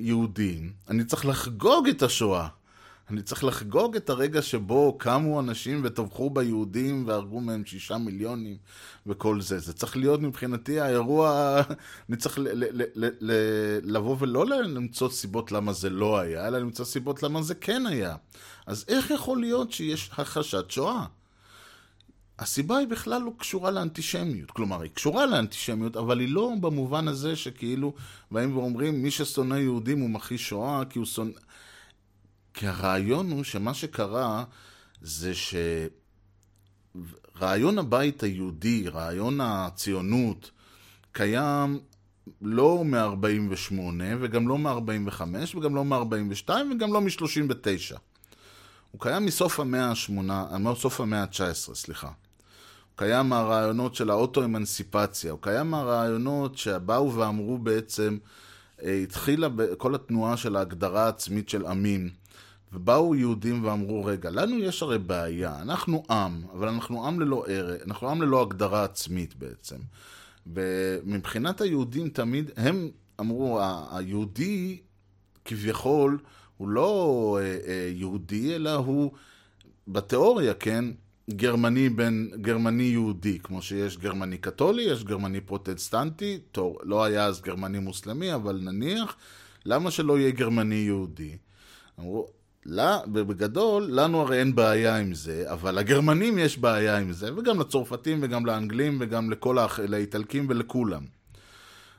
יהודים, אני צריך לחגוג את השואה. אני צריך לחגוג את הרגע שבו קמו אנשים וטבחו ביהודים והרגו מהם שישה מיליונים וכל זה. זה צריך להיות מבחינתי האירוע, אני צריך ל- ל- ל- ל- לבוא ולא למצוא סיבות למה זה לא היה, אלא למצוא סיבות למה זה כן היה. אז איך יכול להיות שיש הכחשת שואה? הסיבה היא בכלל לא קשורה לאנטישמיות. כלומר, היא קשורה לאנטישמיות, אבל היא לא במובן הזה שכאילו באים ואומרים, מי ששונא יהודים הוא מכחיש שואה, כי הוא שונא... כי הרעיון הוא שמה שקרה זה שרעיון הבית היהודי, רעיון הציונות, קיים לא מ-48 וגם לא מ-45 וגם לא מ-42 וגם לא מ-39. הוא קיים מסוף המאה ה-8, מסוף המאה ה-19, סליחה. הוא קיים מהרעיונות של האוטו-אמנסיפציה, הוא קיים מהרעיונות שבאו ואמרו בעצם, אה, התחילה כל התנועה של ההגדרה העצמית של עמים. ובאו יהודים ואמרו, רגע, לנו יש הרי בעיה, אנחנו עם, אבל אנחנו עם ללא ערך, אנחנו עם ללא הגדרה עצמית בעצם. ומבחינת היהודים תמיד, הם אמרו, היהודי כביכול הוא לא אה, אה, יהודי, אלא הוא בתיאוריה, כן, גרמני בין גרמני יהודי, כמו שיש גרמני קתולי, יש גרמני פרוטסטנטי, טוב, לא היה אז גרמני מוסלמי, אבל נניח, למה שלא יהיה גרמני יהודי? אמרו, לא, בגדול, לנו הרי אין בעיה עם זה, אבל לגרמנים יש בעיה עם זה, וגם לצרפתים וגם לאנגלים וגם לכל האח... לאיטלקים ולכולם.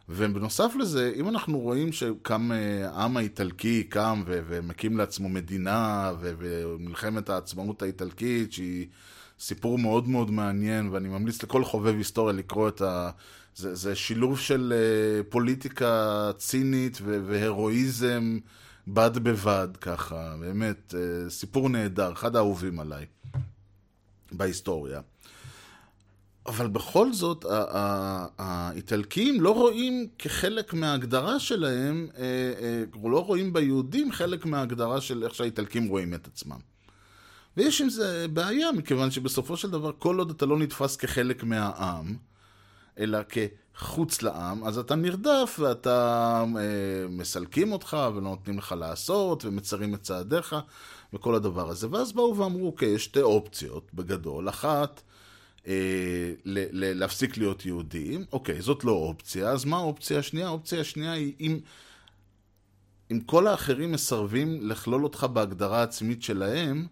ובנוסף לזה, אם אנחנו רואים שקם אה, העם האיטלקי קם ו- ומקים לעצמו מדינה ו- ומלחמת העצמאות האיטלקית, שהיא סיפור מאוד מאוד מעניין, ואני ממליץ לכל חובב היסטוריה לקרוא את ה... זה, זה שילוב של אה, פוליטיקה צינית ו- והרואיזם בד בבד, ככה, באמת, אה, סיפור נהדר, אחד האהובים עליי בהיסטוריה. אבל בכל זאת, האיטלקים לא רואים כחלק מההגדרה שלהם, אה, אה, לא רואים ביהודים חלק מההגדרה של איך שהאיטלקים רואים את עצמם. ויש עם זה בעיה, מכיוון שבסופו של דבר, כל עוד אתה לא נתפס כחלק מהעם, אלא כחוץ לעם, אז אתה נרדף ואתה אה, מסלקים אותך ולא נותנים לך לעשות ומצרים את צעדיך וכל הדבר הזה. ואז באו ואמרו, אוקיי, יש שתי אופציות בגדול. אחת, אה, ל- ל- להפסיק להיות יהודים, אוקיי, זאת לא אופציה, אז מה האופציה השנייה? האופציה השנייה היא אם, אם כל האחרים מסרבים לכלול אותך בהגדרה העצמית שלהם,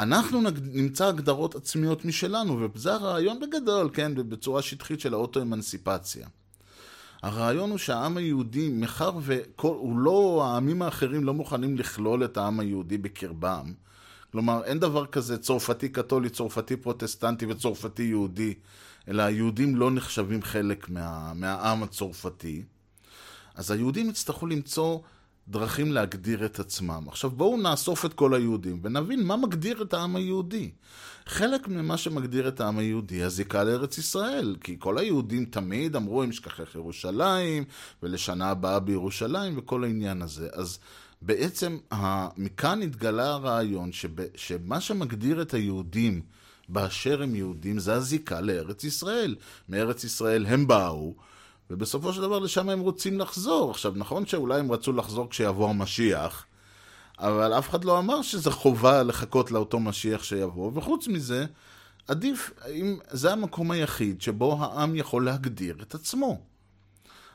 אנחנו נמצא הגדרות עצמיות משלנו, וזה הרעיון בגדול, כן, בצורה שטחית של האוטו-אמנסיפציה. הרעיון הוא שהעם היהודי, מאחר והוא לא, העמים האחרים לא מוכנים לכלול את העם היהודי בקרבם, כלומר, אין דבר כזה צרפתי קתולי, צרפתי פרוטסטנטי וצרפתי יהודי, אלא היהודים לא נחשבים חלק מה, מהעם הצרפתי. אז היהודים יצטרכו למצוא דרכים להגדיר את עצמם. עכשיו בואו נאסוף את כל היהודים ונבין מה מגדיר את העם היהודי. חלק ממה שמגדיר את העם היהודי הזיקה לארץ ישראל, כי כל היהודים תמיד אמרו אם שכחך ירושלים, ולשנה הבאה בירושלים, וכל העניין הזה. אז בעצם מכאן התגלה הרעיון שמה שמגדיר את היהודים באשר הם יהודים זה הזיקה לארץ ישראל. מארץ ישראל הם באו, ובסופו של דבר לשם הם רוצים לחזור. עכשיו, נכון שאולי הם רצו לחזור כשיבוא המשיח, אבל אף אחד לא אמר שזה חובה לחכות לאותו משיח שיבוא, וחוץ מזה, עדיף, אם זה המקום היחיד שבו העם יכול להגדיר את עצמו.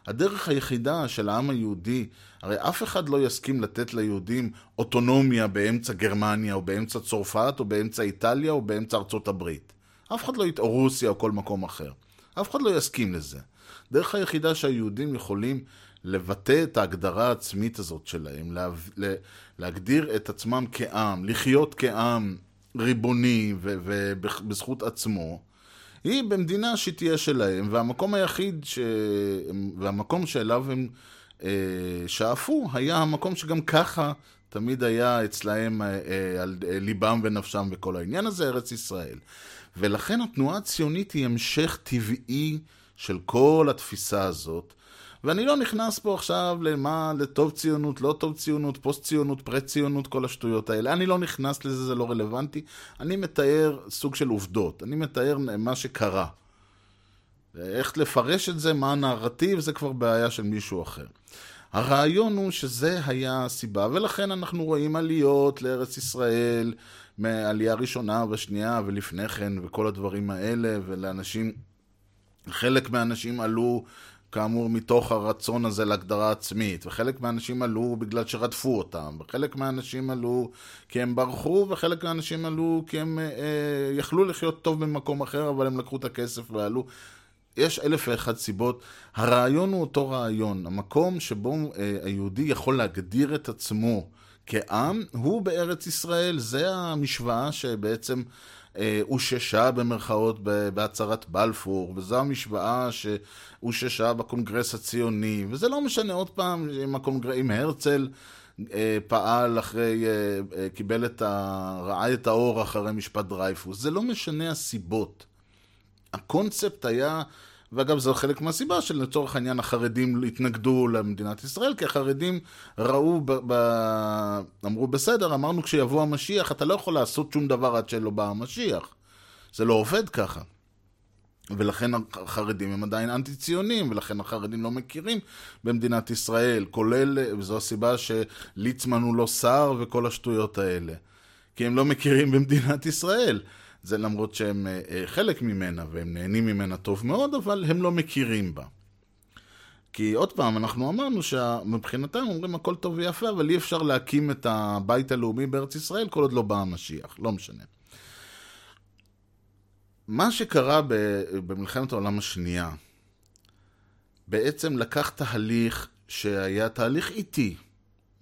הדרך היחידה של העם היהודי, הרי אף אחד לא יסכים לתת ליהודים אוטונומיה באמצע גרמניה, או באמצע צרפת, או באמצע איטליה, או באמצע ארצות הברית. אף אחד לא, או רוסיה, או כל מקום אחר. אף אחד לא יסכים לזה. הדרך היחידה שהיהודים יכולים לבטא את ההגדרה העצמית הזאת שלהם, לה, לה, להגדיר את עצמם כעם, לחיות כעם ריבוני ובזכות עצמו, היא במדינה שתהיה שלהם, והמקום היחיד, ש... והמקום שאליו הם אה, שאפו, היה המקום שגם ככה תמיד היה אצלהם אה, אה, על אה, ליבם ונפשם וכל העניין הזה, ארץ ישראל. ולכן התנועה הציונית היא המשך טבעי של כל התפיסה הזאת. ואני לא נכנס פה עכשיו למה, לטוב ציונות, לא טוב ציונות, פוסט ציונות, פרה ציונות, כל השטויות האלה. אני לא נכנס לזה, זה לא רלוונטי. אני מתאר סוג של עובדות. אני מתאר מה שקרה. איך לפרש את זה, מה הנרטיב, זה כבר בעיה של מישהו אחר. הרעיון הוא שזה היה הסיבה, ולכן אנחנו רואים עליות לארץ ישראל, מעלייה ראשונה ושנייה ולפני כן, וכל הדברים האלה, ולאנשים, חלק מהאנשים עלו כאמור מתוך הרצון הזה להגדרה עצמית, וחלק מהאנשים עלו בגלל שרדפו אותם, וחלק מהאנשים עלו כי הם ברחו, וחלק מהאנשים עלו כי הם אה, אה, יכלו לחיות טוב במקום אחר, אבל הם לקחו את הכסף ועלו. יש אלף ואחת סיבות. הרעיון הוא אותו רעיון. המקום שבו אה, היהודי יכול להגדיר את עצמו כעם, הוא בארץ ישראל. זה המשוואה שבעצם אוששה במרכאות בהצהרת בלפור, וזו המשוואה שאוששה בקונגרס הציוני, וזה לא משנה עוד פעם אם, הקונגר... אם הרצל אה, פעל אחרי, אה, אה, קיבל את ה... ראה את האור אחרי משפט דרייפוס, זה לא משנה הסיבות. הקונספט היה, ואגב זה חלק מהסיבה שלצורך העניין החרדים התנגדו למדינת ישראל, כי החרדים ראו, ב, ב, אמרו בסדר, אמרנו כשיבוא המשיח אתה לא יכול לעשות שום דבר עד שלא בא המשיח. זה לא עובד ככה. ולכן החרדים הם עדיין אנטי-ציונים, ולכן החרדים לא מכירים במדינת ישראל, כולל, וזו הסיבה שליצמן הוא לא שר וכל השטויות האלה. כי הם לא מכירים במדינת ישראל. זה למרות שהם אה, אה, חלק ממנה, והם נהנים ממנה טוב מאוד, אבל הם לא מכירים בה. כי עוד פעם, אנחנו אמרנו שמבחינתם אומרים הכל טוב ויפה, אבל אי אפשר להקים את הבית הלאומי בארץ ישראל כל עוד לא בא המשיח, לא משנה. מה שקרה במלחמת העולם השנייה, בעצם לקח תהליך שהיה תהליך איטי.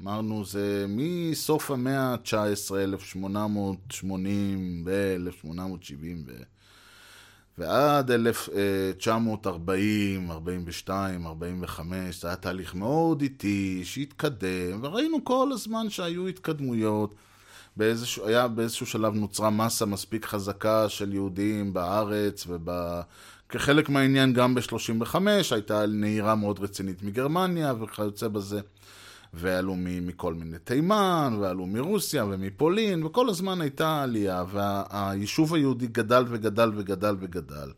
אמרנו, זה מסוף המאה ה-19, 1880 ו-1870 ו... ועד 1940, 42, 45, זה היה תהליך מאוד איטי, שהתקדם, וראינו כל הזמן שהיו התקדמויות. באיזשהו, היה באיזשהו שלב נוצרה מסה מספיק חזקה של יהודים בארץ, וכחלק מהעניין גם ב-35 הייתה נהירה מאוד רצינית מגרמניה וכיוצא בזה. ועלו מכל מיני תימן, ועלו מרוסיה ומפולין, וכל הזמן הייתה עלייה, והיישוב היהודי גדל וגדל וגדל וגדל.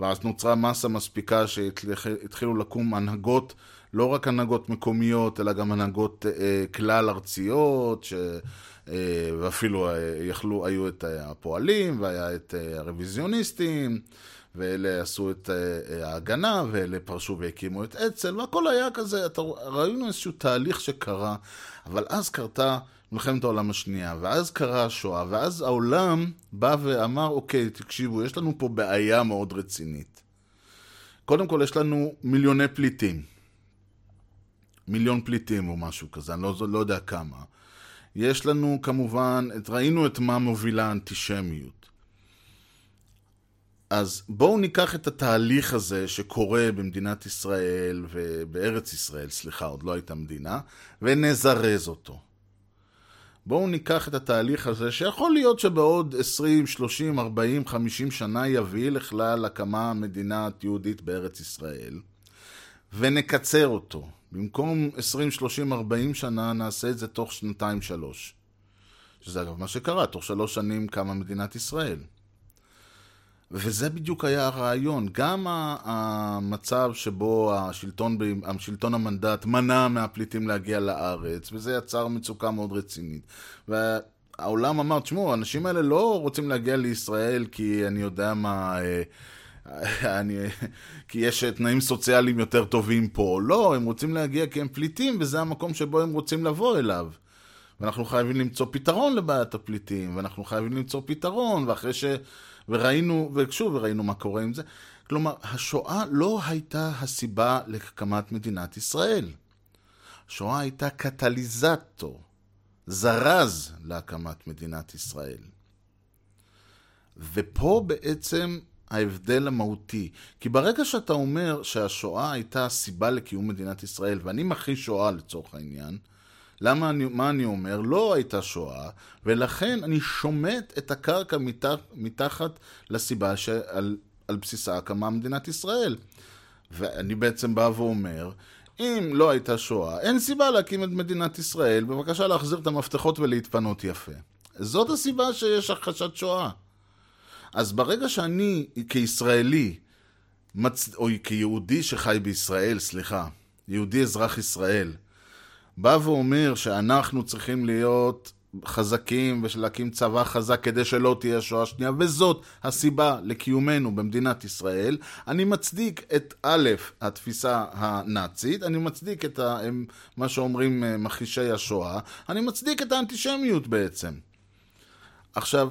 ואז נוצרה מסה מספיקה שהתחילו לקום הנהגות, לא רק הנהגות מקומיות, אלא גם הנהגות אה, כלל ארציות, ש... אה, ואפילו אה, יכלו, היו את אה, הפועלים, והיה את אה, הרוויזיוניסטים. ואלה עשו את uh, ההגנה, ואלה פרשו והקימו את אצ"ל, והכל היה כזה, אתה, ראינו איזשהו תהליך שקרה, אבל אז קרתה מלחמת העולם השנייה, ואז קרה השואה, ואז העולם בא ואמר, אוקיי, תקשיבו, יש לנו פה בעיה מאוד רצינית. קודם כל, יש לנו מיליוני פליטים. מיליון פליטים או משהו כזה, אני לא, לא יודע כמה. יש לנו כמובן, את, ראינו את מה מובילה האנטישמיות. אז בואו ניקח את התהליך הזה שקורה במדינת ישראל ובארץ ישראל, סליחה, עוד לא הייתה מדינה, ונזרז אותו. בואו ניקח את התהליך הזה, שיכול להיות שבעוד 20, 30, 40, 50 שנה יביא לכלל הקמה מדינת יהודית בארץ ישראל, ונקצר אותו. במקום 20, 30, 40 שנה, נעשה את זה תוך שנתיים, שלוש. שזה אגב מה שקרה, תוך שלוש שנים קמה מדינת ישראל. וזה בדיוק היה הרעיון. גם המצב שבו השלטון, השלטון המנדט מנע מהפליטים להגיע לארץ, וזה יצר מצוקה מאוד רצינית. והעולם אמר, תשמעו, האנשים האלה לא רוצים להגיע לישראל כי אני יודע מה... אני, כי יש תנאים סוציאליים יותר טובים פה. לא, הם רוצים להגיע כי הם פליטים, וזה המקום שבו הם רוצים לבוא אליו. ואנחנו חייבים למצוא פתרון לבעיית הפליטים, ואנחנו חייבים למצוא פתרון, ואחרי ש... וראינו, ושוב, וראינו מה קורה עם זה. כלומר, השואה לא הייתה הסיבה להקמת מדינת ישראל. השואה הייתה קטליזטור, זרז להקמת מדינת ישראל. ופה בעצם ההבדל המהותי. כי ברגע שאתה אומר שהשואה הייתה הסיבה לקיום מדינת ישראל, ואני מכחיש שואה לצורך העניין, למה אני, מה אני אומר? לא הייתה שואה, ולכן אני שומט את הקרקע מתח, מתחת לסיבה שעל על בסיסה הקמה מדינת ישראל. ואני בעצם בא ואומר, אם לא הייתה שואה, אין סיבה להקים את מדינת ישראל, בבקשה להחזיר את המפתחות ולהתפנות יפה. זאת הסיבה שיש הכחשת שואה. אז ברגע שאני, כישראלי, מצ... או כיהודי שחי בישראל, סליחה, יהודי אזרח ישראל, בא ואומר שאנחנו צריכים להיות חזקים ולהקים צבא חזק כדי שלא תהיה שואה שנייה, וזאת הסיבה לקיומנו במדינת ישראל. אני מצדיק את א', התפיסה הנאצית, אני מצדיק את ה, מה שאומרים אה, מכחישי השואה, אני מצדיק את האנטישמיות בעצם. עכשיו,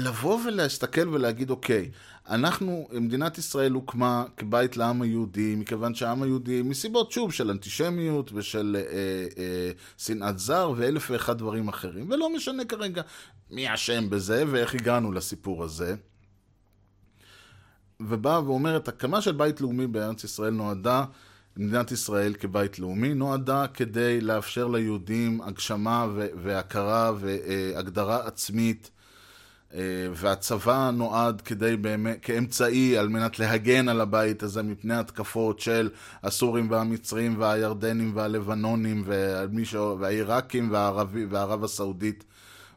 לבוא ולהסתכל ולהגיד, אוקיי, אנחנו, מדינת ישראל הוקמה כבית לעם היהודי, מכיוון שהעם היהודי, מסיבות, שוב, של אנטישמיות ושל אה, אה, שנאת זר ואלף ואחד דברים אחרים, ולא משנה כרגע מי אשם בזה ואיך הגענו לסיפור הזה. ובאה ואומרת, הקמה של בית לאומי בארץ ישראל נועדה, מדינת ישראל כבית לאומי, נועדה כדי לאפשר ליהודים הגשמה והכרה והגדרה עצמית. אה, והצבא נועד כדי באמת, כאמצעי על מנת להגן על הבית הזה מפני התקפות של הסורים והמצרים והירדנים והלבנונים והעיראקים והערבי, והערב הסעודית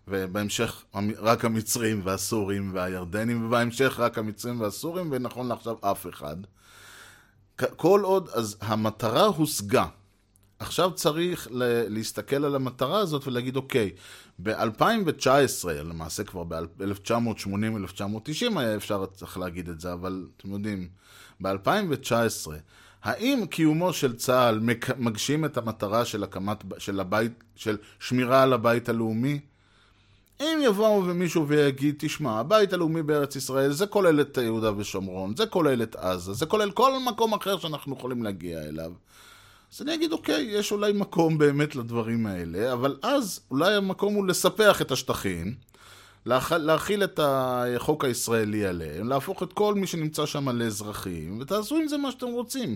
ובהמשך רק המצרים והסורים והירדנים ובהמשך רק המצרים והסורים ונכון לעכשיו אף אחד. כל עוד, אז המטרה הושגה. עכשיו צריך להסתכל על המטרה הזאת ולהגיד, אוקיי, ב-2019, למעשה כבר ב-1980-1990 היה אפשר, צריך להגיד את זה, אבל אתם יודעים, ב-2019, האם קיומו של צה"ל מגשים את המטרה של הקמת, של הבית, של שמירה על הבית הלאומי? אם יבואו ומישהו ויגיד, תשמע, הבית הלאומי בארץ ישראל זה כולל את יהודה ושומרון, זה כולל את עזה, זה כולל כל מקום אחר שאנחנו יכולים להגיע אליו. אז אני אגיד, אוקיי, יש אולי מקום באמת לדברים האלה, אבל אז אולי המקום הוא לספח את השטחים, להכ... להכיל את החוק הישראלי עליהם, להפוך את כל מי שנמצא שם לאזרחים, ותעשו עם זה מה שאתם רוצים.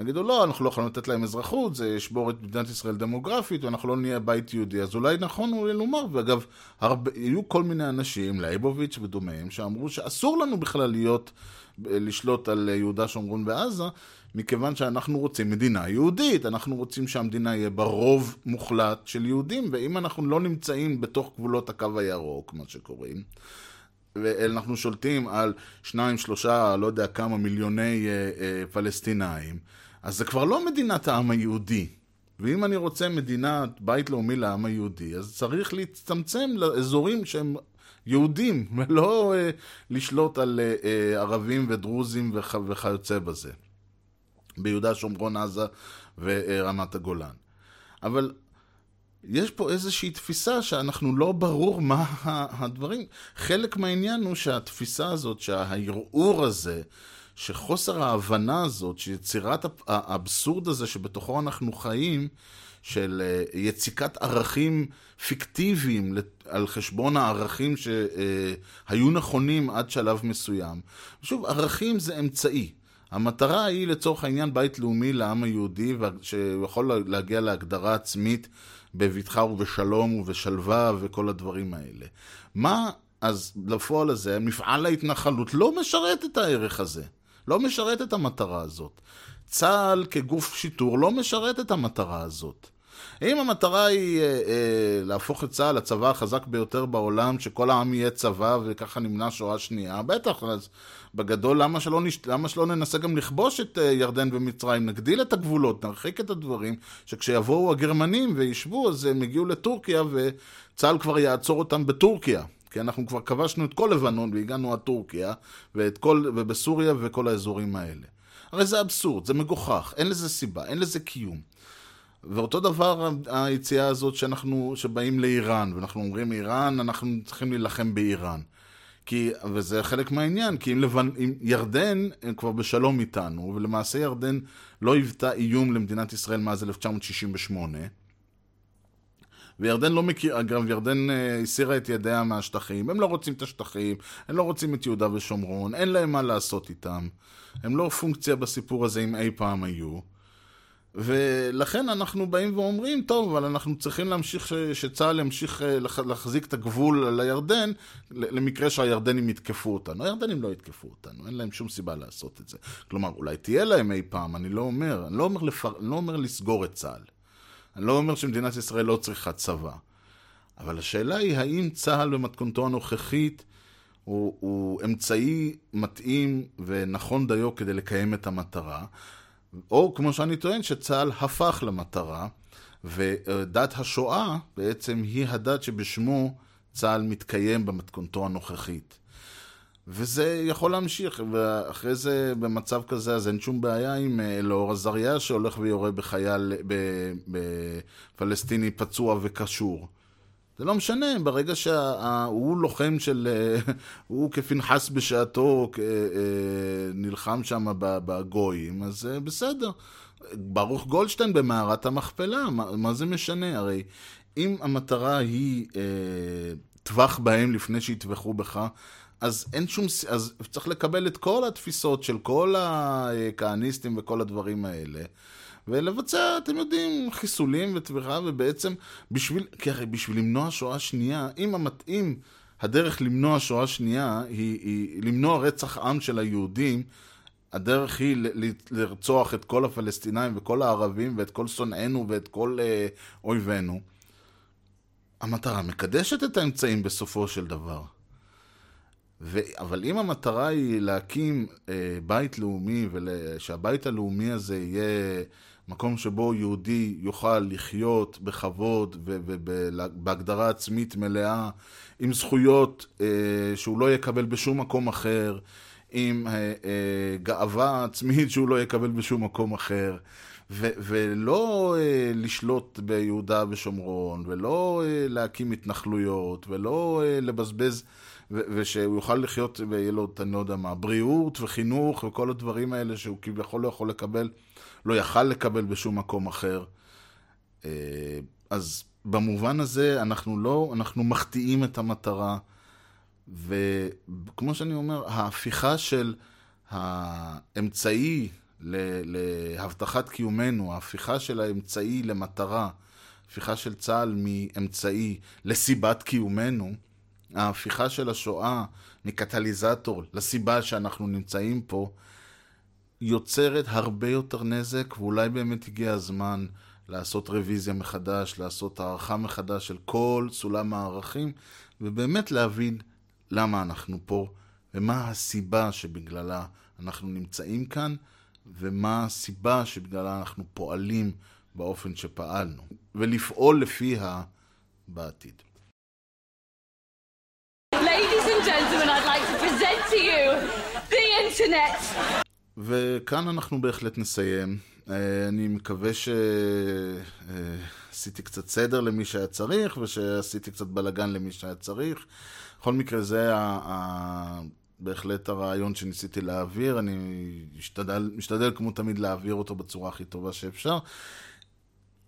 יגידו, לא, אנחנו לא יכולים לתת להם אזרחות, זה ישבור את מדינת ישראל דמוגרפית, ואנחנו לא נהיה בית יהודי. אז אולי נכון אולי לומר, ואגב, הרבה, יהיו כל מיני אנשים, לייבוביץ' ודומיהם, שאמרו שאסור לנו בכלל להיות, לשלוט על יהודה, שומרון ועזה, מכיוון שאנחנו רוצים מדינה יהודית, אנחנו רוצים שהמדינה יהיה ברוב מוחלט של יהודים, ואם אנחנו לא נמצאים בתוך גבולות הקו הירוק, מה שקוראים, ואנחנו שולטים על שניים, שלושה, לא יודע כמה מיליוני אה, אה, פלסטינאים, אז זה כבר לא מדינת העם היהודי. ואם אני רוצה מדינת בית לאומי לעם היהודי, אז צריך להצטמצם לאזורים שהם יהודים, ולא אה, לשלוט על אה, אה, ערבים ודרוזים וכ, וכיוצא בזה. ביהודה, שומרון, עזה ורמת הגולן. אבל יש פה איזושהי תפיסה שאנחנו לא ברור מה הדברים. חלק מהעניין הוא שהתפיסה הזאת, שהערעור הזה, שחוסר ההבנה הזאת, שיצירת האבסורד הזה שבתוכו אנחנו חיים, של אה, יציקת ערכים פיקטיביים על חשבון הערכים שהיו נכונים עד שלב מסוים. שוב, ערכים זה אמצעי. המטרה היא לצורך העניין בית לאומי לעם היהודי, שיכול להגיע להגדרה עצמית בבטחה ובשלום ובשלווה וכל הדברים האלה. מה אז לפועל הזה, מפעל ההתנחלות לא משרת את הערך הזה, לא משרת את המטרה הזאת. צה"ל כגוף שיטור לא משרת את המטרה הזאת. אם המטרה היא אה, אה, להפוך את צה"ל לצבא החזק ביותר בעולם, שכל העם יהיה צבא וככה נמנע שואה שנייה, בטח, אז בגדול למה שלא, נש... למה שלא ננסה גם לכבוש את אה, ירדן ומצרים, נגדיל את הגבולות, נרחיק את הדברים, שכשיבואו הגרמנים וישבו אז הם יגיעו לטורקיה וצה"ל כבר יעצור אותם בטורקיה. כי אנחנו כבר כבשנו את כל לבנון והגענו עד טורקיה, ואת כל, ובסוריה וכל האזורים האלה. הרי זה אבסורד, זה מגוחך, אין לזה סיבה, אין לזה קיום. ואותו דבר היציאה הזאת שאנחנו, שבאים לאיראן, ואנחנו אומרים איראן, אנחנו צריכים להילחם באיראן. כי, וזה חלק מהעניין, כי אם, לבנ... אם ירדן הם כבר בשלום איתנו, ולמעשה ירדן לא היוותה איום למדינת ישראל מאז 1968, וירדן לא מכיר, אגב, ירדן אה, הסירה את ידיה מהשטחים, הם לא רוצים את השטחים, הם לא רוצים את יהודה ושומרון, אין להם מה לעשות איתם. הם לא פונקציה בסיפור הזה אם אי פעם היו. ולכן אנחנו באים ואומרים, טוב, אבל אנחנו צריכים להמשיך, ש- שצה"ל ימשיך אה, לח- להחזיק את הגבול על הירדן, ל- למקרה שהירדנים יתקפו אותנו. הירדנים לא יתקפו אותנו, אין להם שום סיבה לעשות את זה. כלומר, אולי תהיה להם אי פעם, אני לא אומר, אני לא אומר, לפר... אני לא אומר לסגור את צה"ל. אני לא אומר שמדינת ישראל לא צריכה צבא. אבל השאלה היא, האם צה"ל במתכונתו הנוכחית הוא, הוא אמצעי מתאים ונכון דיו כדי לקיים את המטרה, או כמו שאני טוען, שצה"ל הפך למטרה, ודת השואה בעצם היא הדת שבשמו צה"ל מתקיים במתכונתו הנוכחית. וזה יכול להמשיך, ואחרי זה במצב כזה אז אין שום בעיה עם אה, אלאור עזריה שהולך ויורה בחייל, בפלסטיני פצוע וקשור. זה לא משנה, ברגע שהוא לוחם של... אה, הוא כפנחס בשעתו אה, אה, נלחם שם בגויים, אז אה, בסדר. ברוך גולדשטיין במערת המכפלה, מה, זה משנה? הרי אם המטרה היא אה, טווח בהם לפני שיטבחו בך, אז אין שום... אז צריך לקבל את כל התפיסות של כל הכהניסטים וכל הדברים האלה. ולבצע, אתם יודעים, חיסולים וטביחה, ובעצם בשביל, כי הרי בשביל למנוע שואה שנייה, אם המתאים, הדרך למנוע שואה שנייה היא, היא למנוע רצח עם של היהודים, הדרך היא לרצוח את כל הפלסטינאים וכל הערבים ואת כל שונאינו ואת כל אה, אויבינו. המטרה מקדשת את האמצעים בסופו של דבר. ו... אבל אם המטרה היא להקים אה, בית לאומי, ושהבית הלאומי הזה יהיה מקום שבו יהודי יוכל לחיות בכבוד ובהגדרה עצמית מלאה, עם זכויות אה, שהוא לא יקבל בשום מקום אחר, עם אה, אה, גאווה עצמית שהוא לא יקבל בשום מקום אחר. ו- ולא אה, לשלוט ביהודה ושומרון, ולא אה, להקים התנחלויות, ולא אה, לבזבז, ו- ושהוא יוכל לחיות ויהיה לו, אני לא יודע מה, בריאות וחינוך וכל הדברים האלה שהוא כביכול לא יכול לקבל, לא יכל לקבל בשום מקום אחר. אה, אז במובן הזה אנחנו לא, אנחנו מחטיאים את המטרה, וכמו שאני אומר, ההפיכה של האמצעי להבטחת קיומנו, ההפיכה של האמצעי למטרה, ההפיכה של צה"ל מאמצעי לסיבת קיומנו, ההפיכה של השואה מקטליזטור לסיבה שאנחנו נמצאים פה, יוצרת הרבה יותר נזק, ואולי באמת הגיע הזמן לעשות רוויזיה מחדש, לעשות הערכה מחדש של כל סולם הערכים, ובאמת להבין למה אנחנו פה, ומה הסיבה שבגללה אנחנו נמצאים כאן, ומה הסיבה שבגללה אנחנו פועלים באופן שפעלנו, ולפעול לפיה בעתיד. Ladies and gentlemen, I'd like to present to you the internet. וכאן אנחנו בהחלט נסיים. אה, אני מקווה שעשיתי קצת סדר למי שהיה צריך, ושעשיתי קצת בלאגן למי שהיה צריך. בכל מקרה, זה ה- בהחלט הרעיון שניסיתי להעביר. אני משתדל, משתדל כמו תמיד להעביר אותו בצורה הכי טובה שאפשר.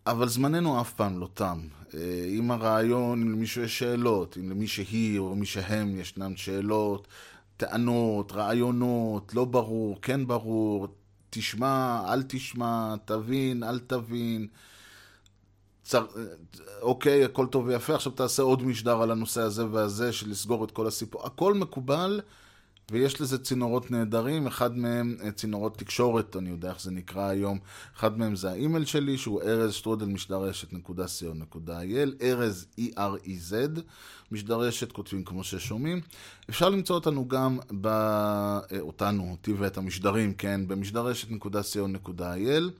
אבל זמננו אף פעם לא תם. אה, אם הרעיון, אם למישהו יש שאלות, אם למי שהיא או מי שהם ישנן שאלות, טענות, רעיונות, לא ברור, כן ברור, תשמע, אל תשמע, תבין, אל תבין. צר... אוקיי, הכל טוב ויפה, עכשיו תעשה עוד משדר על הנושא הזה והזה, של לסגור את כל הסיפור. הכל מקובל, ויש לזה צינורות נהדרים, אחד מהם אה, צינורות תקשורת, אני יודע איך זה נקרא היום, אחד מהם זה האימייל שלי, שהוא ארז שטרודל משדרשת נקודה סיון נקודה אייל, ארז E-R-E-Z, משדרשת, כותבים כמו ששומעים. אפשר למצוא אותנו גם, ב... אה, אותנו, אותי ואת המשדרים, כן, במשדרשת נקודה סיון נקודה אייל.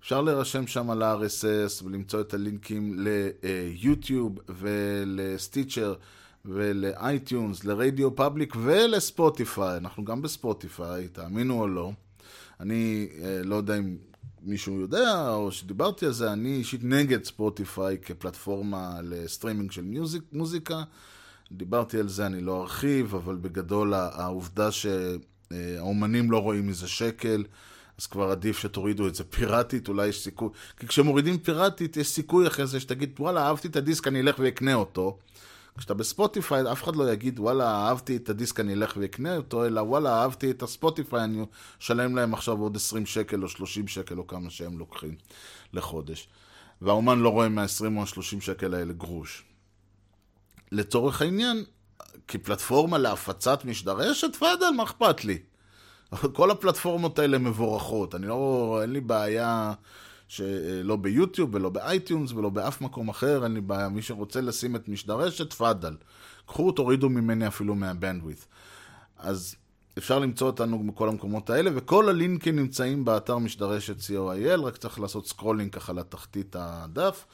אפשר להירשם שם על ה-RSS ולמצוא את הלינקים ליוטיוב ול Stitcher ול iTunes, ל RadioPublic ולספוטיפיי. אנחנו גם בספוטיפיי, תאמינו או לא. אני אה, לא יודע אם מישהו יודע, או שדיברתי על זה, אני אישית נגד ספוטיפיי כפלטפורמה לסטרימינג של music, מוזיקה. דיברתי על זה, אני לא ארחיב, אבל בגדול העובדה שהאומנים לא רואים מזה שקל, אז כבר עדיף שתורידו את זה פיראטית, אולי יש סיכוי. כי כשמורידים פיראטית, יש סיכוי אחרי זה שתגיד, וואלה, אהבתי את הדיסק, אני אלך ואקנה אותו. כשאתה בספוטיפיי, אף אחד לא יגיד, וואלה, אהבתי את הדיסק, אני אלך ואקנה אותו, אלא וואלה, אהבתי את הספוטיפיי, אני אשלם להם עכשיו עוד 20 שקל או 30 שקל או כמה שהם לוקחים לחודש. והאומן לא רואה מה-20 או ה-30 שקל האלה גרוש. לצורך העניין, כפלטפורמה להפצת משדרשת, תפאדל, מה אכפת לי? כל הפלטפורמות האלה מבורכות, אני לא, אין לי בעיה שלא ביוטיוב ולא ב iTunes ולא באף מקום אחר, אין לי בעיה, מי שרוצה לשים את משדרשת, תפאדל. קחו, תורידו ממני אפילו מה bandwidth. אז אפשר למצוא אותנו בכל המקומות האלה, וכל הלינקים נמצאים באתר משדרשת co.il, רק צריך לעשות scrolling ככה לתחתית הדף.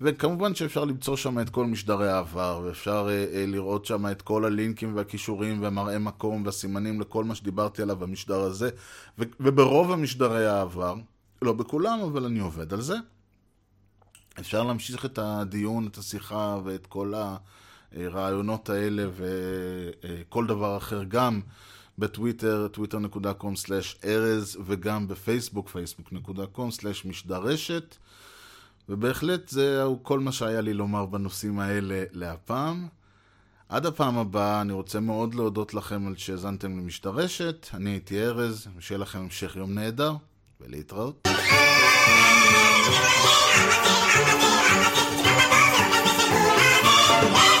וכמובן שאפשר למצוא שם את כל משדרי העבר, ואפשר אה, אה, לראות שם את כל הלינקים והקישורים ומראה מקום והסימנים לכל מה שדיברתי עליו במשדר הזה, ו- וברוב המשדרי העבר, לא בכולם, אבל אני עובד על זה. אפשר להמשיך את הדיון, את השיחה ואת כל הרעיונות האלה וכל דבר אחר גם בטוויטר, twitter.com/ארז, וגם בפייסבוק, facebook.com/משדרשת. ובהחלט זהו כל מה שהיה לי לומר בנושאים האלה להפעם. עד הפעם הבאה, אני רוצה מאוד להודות לכם על שהאזנתם למשדרשת. אני הייתי ארז, ושיהיה לכם המשך יום נהדר, ולהתראות. Yeah.